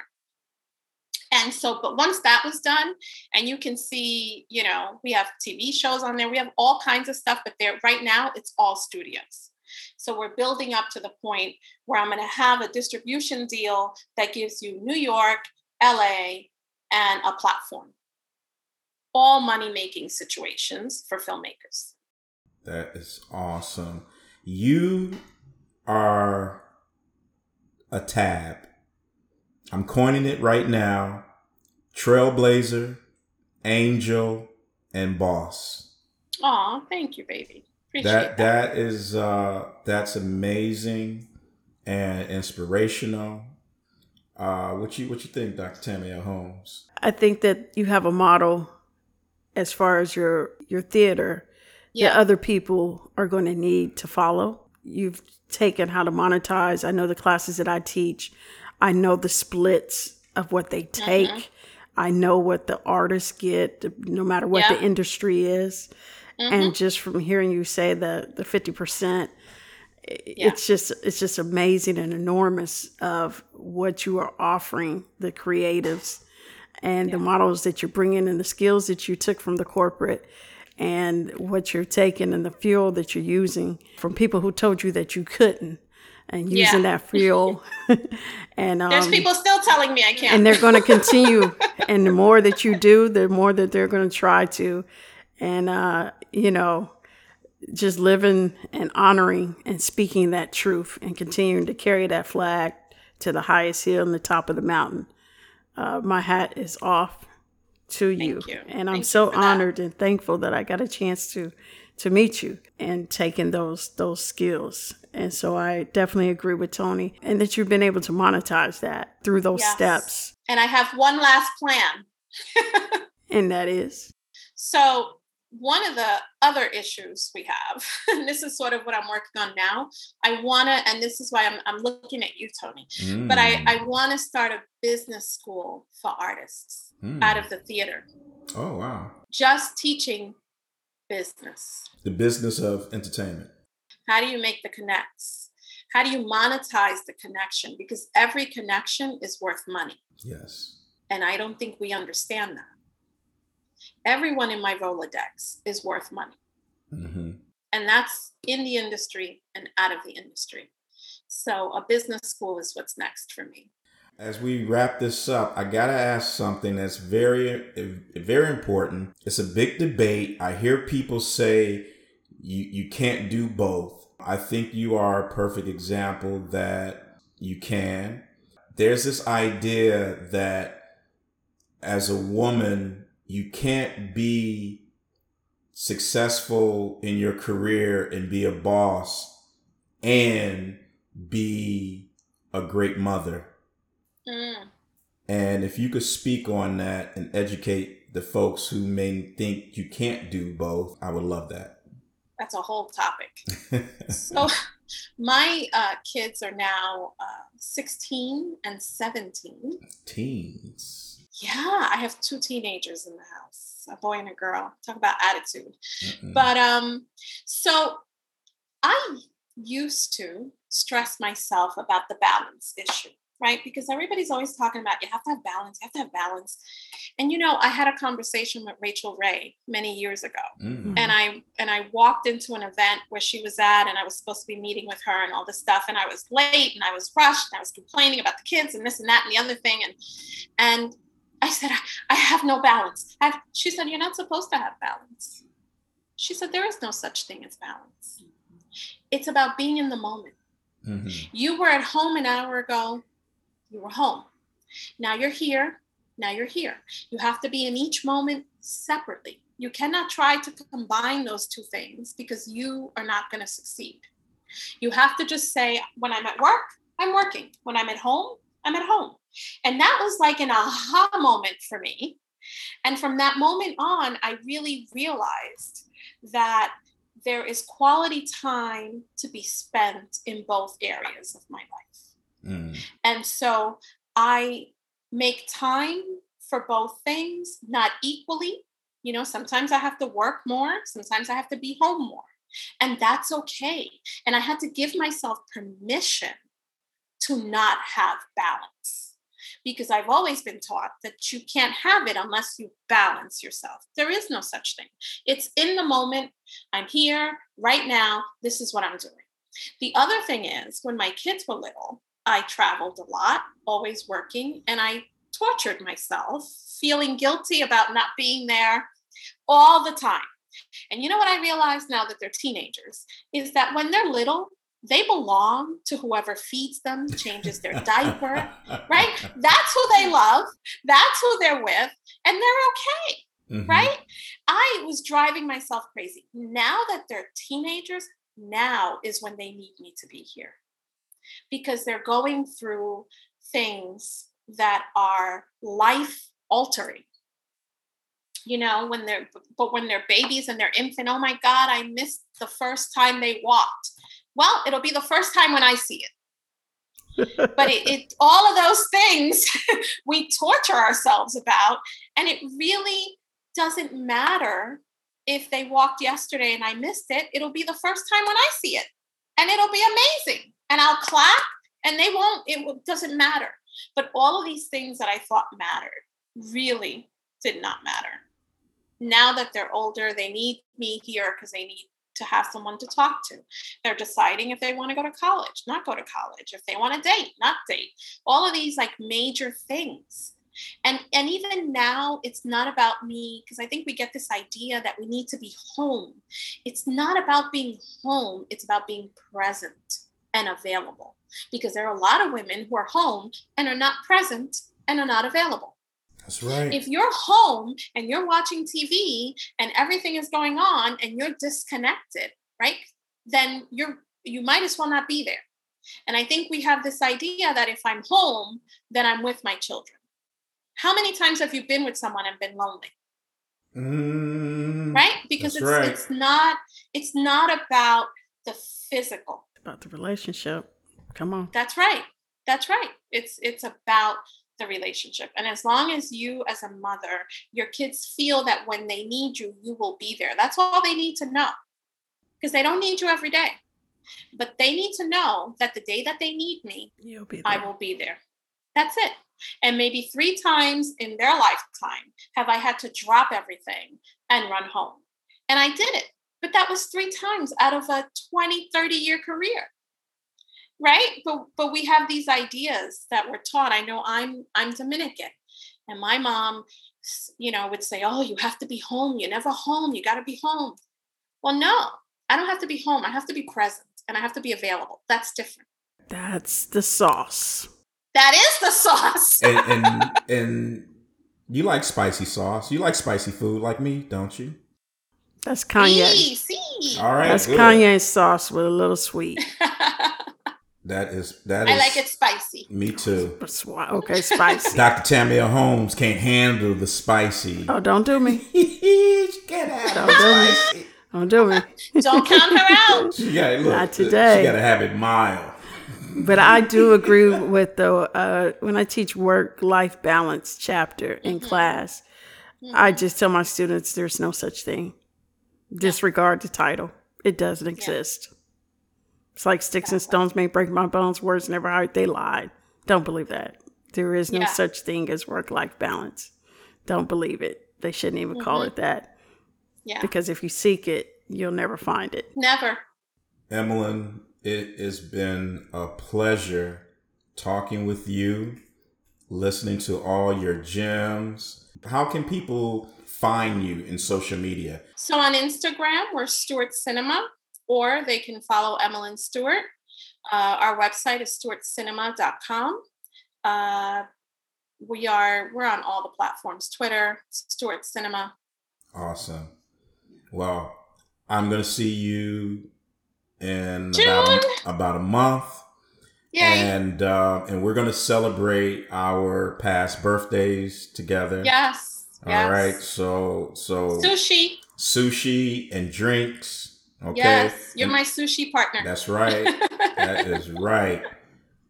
And so, but once that was done, and you can see, you know, we have TV shows on there, we have all kinds of stuff, but there right now it's all studios. So we're building up to the point where I'm going to have a distribution deal that gives you New York, LA, and a platform. All money making situations for filmmakers. That is awesome. You are a tab. I'm coining it right now. Trailblazer, Angel, and Boss. Aw, thank you, baby. Appreciate that that is uh, that's amazing and inspirational. Uh, what you what you think, Dr. Tammy L. Holmes? I think that you have a model as far as your your theater yeah. that other people are going to need to follow. You've taken how to monetize. I know the classes that I teach. I know the splits of what they take. Mm-hmm. I know what the artists get, no matter what yeah. the industry is. Mm-hmm. And just from hearing you say the the fifty percent, yeah. it's just it's just amazing and enormous of what you are offering the creatives and yeah. the models that you're bringing and the skills that you took from the corporate and what you're taking and the fuel that you're using from people who told you that you couldn't and using yeah. that fuel and um, there's people still telling me i can't and they're going to continue and the more that you do the more that they're going to try to and uh, you know just living and honoring and speaking that truth and continuing to carry that flag to the highest hill and the top of the mountain uh, my hat is off to you. you. and i'm so honored that. and thankful that i got a chance to to meet you and taking those those skills and so i definitely agree with tony and that you've been able to monetize that through those yes. steps and i have one last plan and that is so one of the other issues we have, and this is sort of what I'm working on now, I want to, and this is why I'm, I'm looking at you, Tony, mm. but I, I mm. want to start a business school for artists mm. out of the theater. Oh, wow. Just teaching business. The business of entertainment. How do you make the connects? How do you monetize the connection? Because every connection is worth money. Yes. And I don't think we understand that everyone in my Rolodex is worth money. Mm-hmm. And that's in the industry and out of the industry. So a business school is what's next for me. As we wrap this up, I gotta ask something that's very, very important. It's a big debate. I hear people say you you can't do both. I think you are a perfect example that you can. There's this idea that as a woman, you can't be successful in your career and be a boss and be a great mother. Mm. And if you could speak on that and educate the folks who may think you can't do both, I would love that. That's a whole topic. so, my uh, kids are now uh, 16 and 17. Teens. Yeah, I have two teenagers in the house, a boy and a girl. Talk about attitude. Mm-mm. But um, so I used to stress myself about the balance issue, right? Because everybody's always talking about you have to have balance, you have to have balance. And you know, I had a conversation with Rachael Ray many years ago. Mm-hmm. And I and I walked into an event where she was at and I was supposed to be meeting with her and all this stuff and I was late and I was rushed and I was complaining about the kids and this and that and the other thing and and I said, I, I have no balance. Have, she said, You're not supposed to have balance. She said, There is no such thing as balance. It's about being in the moment. Mm-hmm. You were at home an hour ago, you were home. Now you're here, now you're here. You have to be in each moment separately. You cannot try to combine those two things because you are not going to succeed. You have to just say, When I'm at work, I'm working. When I'm at home, I'm at home. And that was like an aha moment for me. And from that moment on, I really realized that there is quality time to be spent in both areas of my life. Mm. And so I make time for both things, not equally. You know, sometimes I have to work more, sometimes I have to be home more. And that's okay. And I had to give myself permission to not have balance because I've always been taught that you can't have it unless you balance yourself. There is no such thing. It's in the moment. I'm here right now. This is what I'm doing. The other thing is, when my kids were little, I traveled a lot, always working, and I tortured myself, feeling guilty about not being there all the time. And you know what I realize now that they're teenagers is that when they're little, they belong to whoever feeds them, changes their diaper, right? That's who they love. That's who they're with, and they're okay, mm-hmm. right? I was driving myself crazy. Now that they're teenagers, now is when they need me to be here because they're going through things that are life altering you know when they're but when they're babies and they're infant oh my god i missed the first time they walked well, it'll be the first time when I see it. but it, it, all of those things we torture ourselves about and it really doesn't matter if they walked yesterday and i missed it. It'll be the first time when i see it and it'll be amazing. And i'll clap and they won't it doesn't matter. But all of these things that i thought mattered really did not matter. Now that they're older they need me here because they need to have someone to talk to. They're deciding if they want to go to college, not go to college, if they want to date, not date. All of these like major things. And and even now it's not about me because I think we get this idea that we need to be home. It's not about being home, it's about being present and available. Because there are a lot of women who are home and are not present and are not available. That's right. If you're home and you're watching TV and everything is going on and you're disconnected, right? Then you're you might as well not be there. And I think we have this idea that if I'm home, then I'm with my children. How many times have you been with someone and been lonely? Mm, right? Because it's right. it's not it's not about the physical. about the relationship. Come on. That's right. That's right. It's it's about the relationship. And as long as you, as a mother, your kids feel that when they need you, you will be there. That's all they need to know because they don't need you every day. But they need to know that the day that they need me, I will be there. That's it. And maybe three times in their lifetime have I had to drop everything and run home. And I did it but that was three times out of a 20, 30 year career. Right? But but we have these ideas that we're taught. I know I'm I'm Dominican and my mom, you know, would say, "Oh, you have to be home. You're never home. You got to be home." Well, no. I don't have to be home. I have to be present and I have to be available. That's different. That's the sauce. That is the sauce. and, and and you like spicy sauce. You like spicy food like me, don't you? That's Kanye. See, see. All right. That's good. Kanye's sauce with a little sweet. That is that I is- like it spicy. Me too. Okay, spicy. Dr. Tammy L. Holmes can't handle the spicy. Oh, don't do me. she can't handle Don't do the me. spicy. Don't do me. Don't count her out. She got look. Not uh, today. She got to have it mild. But I do agree with the uh, when I teach work life balance chapter in mm-hmm. class, I mm-hmm. just tell my students there's no such thing. Disregard the title. It doesn't exist. It's like sticks and stones may break my bones, words never hurt. They lied. Don't believe that. There is no Yeah. such thing as work life balance. Don't believe it. They shouldn't even call mm-hmm. it that Yeah. because if you seek it, you'll never find it. Never. Emelyn, it has been a pleasure talking with you, listening to all your gems. How can people find you in social media? So on Instagram, we're Stuart Cinema, or they can follow Emelyn Stuart. Uh, our website is stuartcinema.com. Uh, we are we're on all the platforms: Twitter, Stuart Cinema. Awesome. Well, I'm going to see you in about a, about a month. Yay! and uh, and we're gonna celebrate our past birthdays together. yes. All yes. right. So so Sushi. sushi and drinks. Okay. Yes, you're And- my sushi partner. That's right. that is right.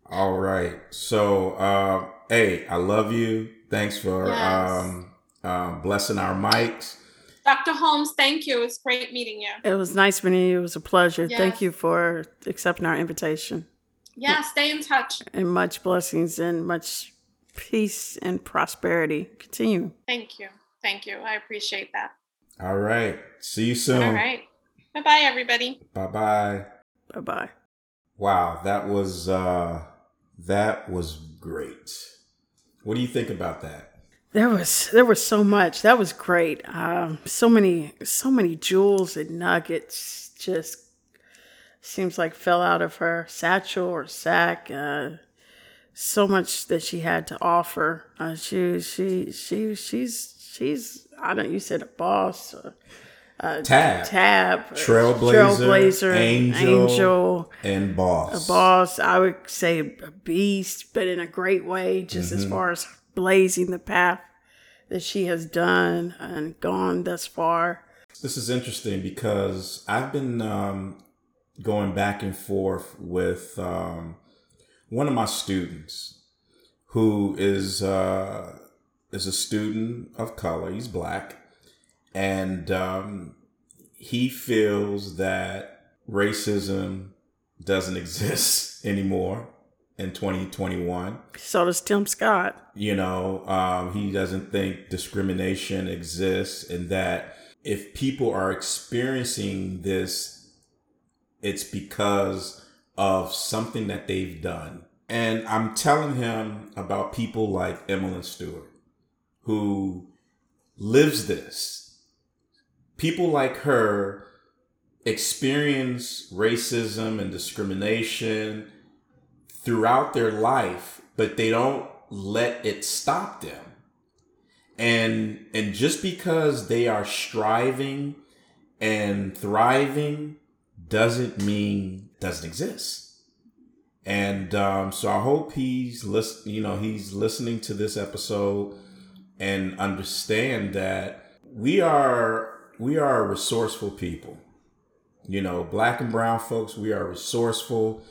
All right. So uh, hey, I love you. Thanks for Yes. um, uh, blessing our mics. Dr. Holmes, thank you. It was great meeting you. It was nice meeting you. It was a pleasure. Thank you for accepting our invitation. Yeah, stay in touch. and much blessings and much peace and prosperity. Continue. Thank you. Thank you. I appreciate that. All right. See you soon. All right. Bye bye, everybody. Bye bye. Bye bye. Wow, that was uh that was great. What do you think about that? There was there was so much. That was great. Um, so many so many jewels and nuggets. Just seems like fell out of her satchel or sack. Uh, so much that she had to offer. Uh, she she she she's she's I don't. You said a boss. Uh, Tab tab, Trailblazer, trailblazer, Angel. angel and boss. a boss i would say a beast but in a great way just as far as blazing the path that she has done and gone thus far This is interesting because I've been um, going back and forth with um, one of my students who is uh, is a student of color. He's black, and um, he feels that racism doesn't exist anymore in 2021 so does tim scott. You know um, he doesn't think discrimination exists and that if people are experiencing this it's because of something that they've done. And i'm telling him about people like emelyn stuart who lives this people like her experience racism and discrimination throughout their life, but they don't let it stop them. And and just because they are striving and thriving doesn't mean doesn't exist. And um, so I hope he's listen, you know, he's listening to this episode and understand that we are we are a resourceful people. You know, black and brown folks, we are resourceful.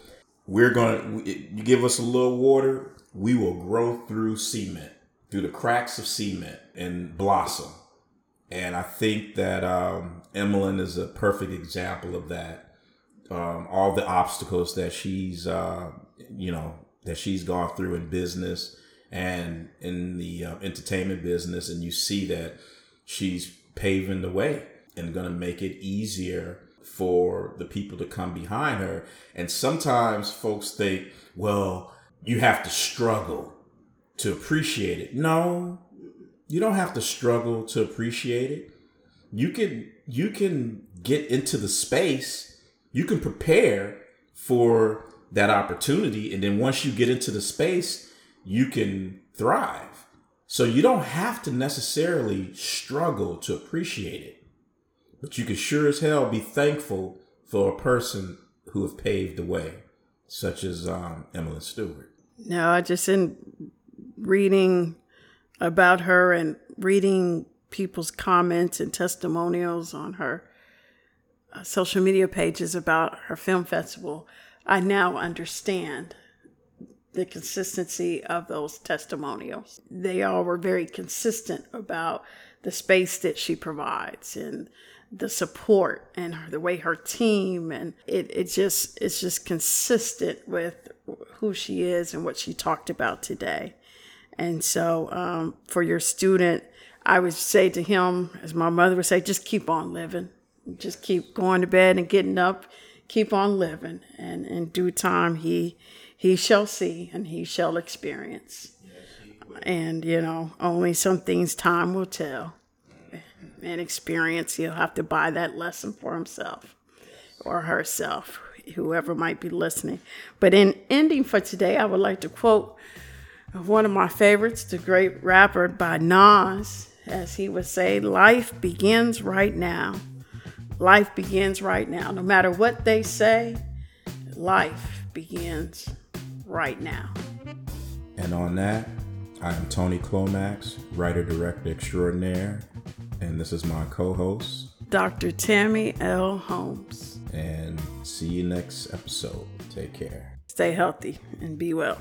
We're going to you give us a little water we will grow through cement through the cracks of cement and blossom. And i think that um, emelyn is a perfect example of that. Um, all the obstacles that she's uh, you know that she's gone through in business and in the uh, entertainment business and you see that she's paving the way and going to make it easier for the people to come behind her. And sometimes folks think, well, you have to struggle to appreciate it. No, you don't have to struggle to appreciate it. You can you can get into the space. You can prepare for that opportunity and then once you get into the space, you can thrive. So you don't have to necessarily struggle to appreciate it. But you can sure as hell be thankful for a person who have paved the way, such as um, Emelyn Stuart. No, I just in reading about her and reading people's comments and testimonials on her uh, social media pages about her film festival, I now understand the consistency of those testimonials. They all were very consistent about the space that she provides and the support and the way her team and it, it just it's just consistent with who she is and what she talked about today. And so um, for your student i would say to him as my mother would say just keep on living. Just keep going to bed and getting up. Keep on living. And in due time he he shall see and he shall experience and you know only some things time will tell and experience, he'll have to buy that lesson for himself or herself, whoever might be listening. But in ending for today, I would like to quote one of my favorites, the great rapper by Nas, as he would say, Life begins right now. Life begins right now. No matter what they say, life begins right now. And on that, I am Tony Clomax, writer director extraordinaire, and this is my co host, Dr. Tammy L. Holmes. And see you next episode. Take care. Stay healthy and be well.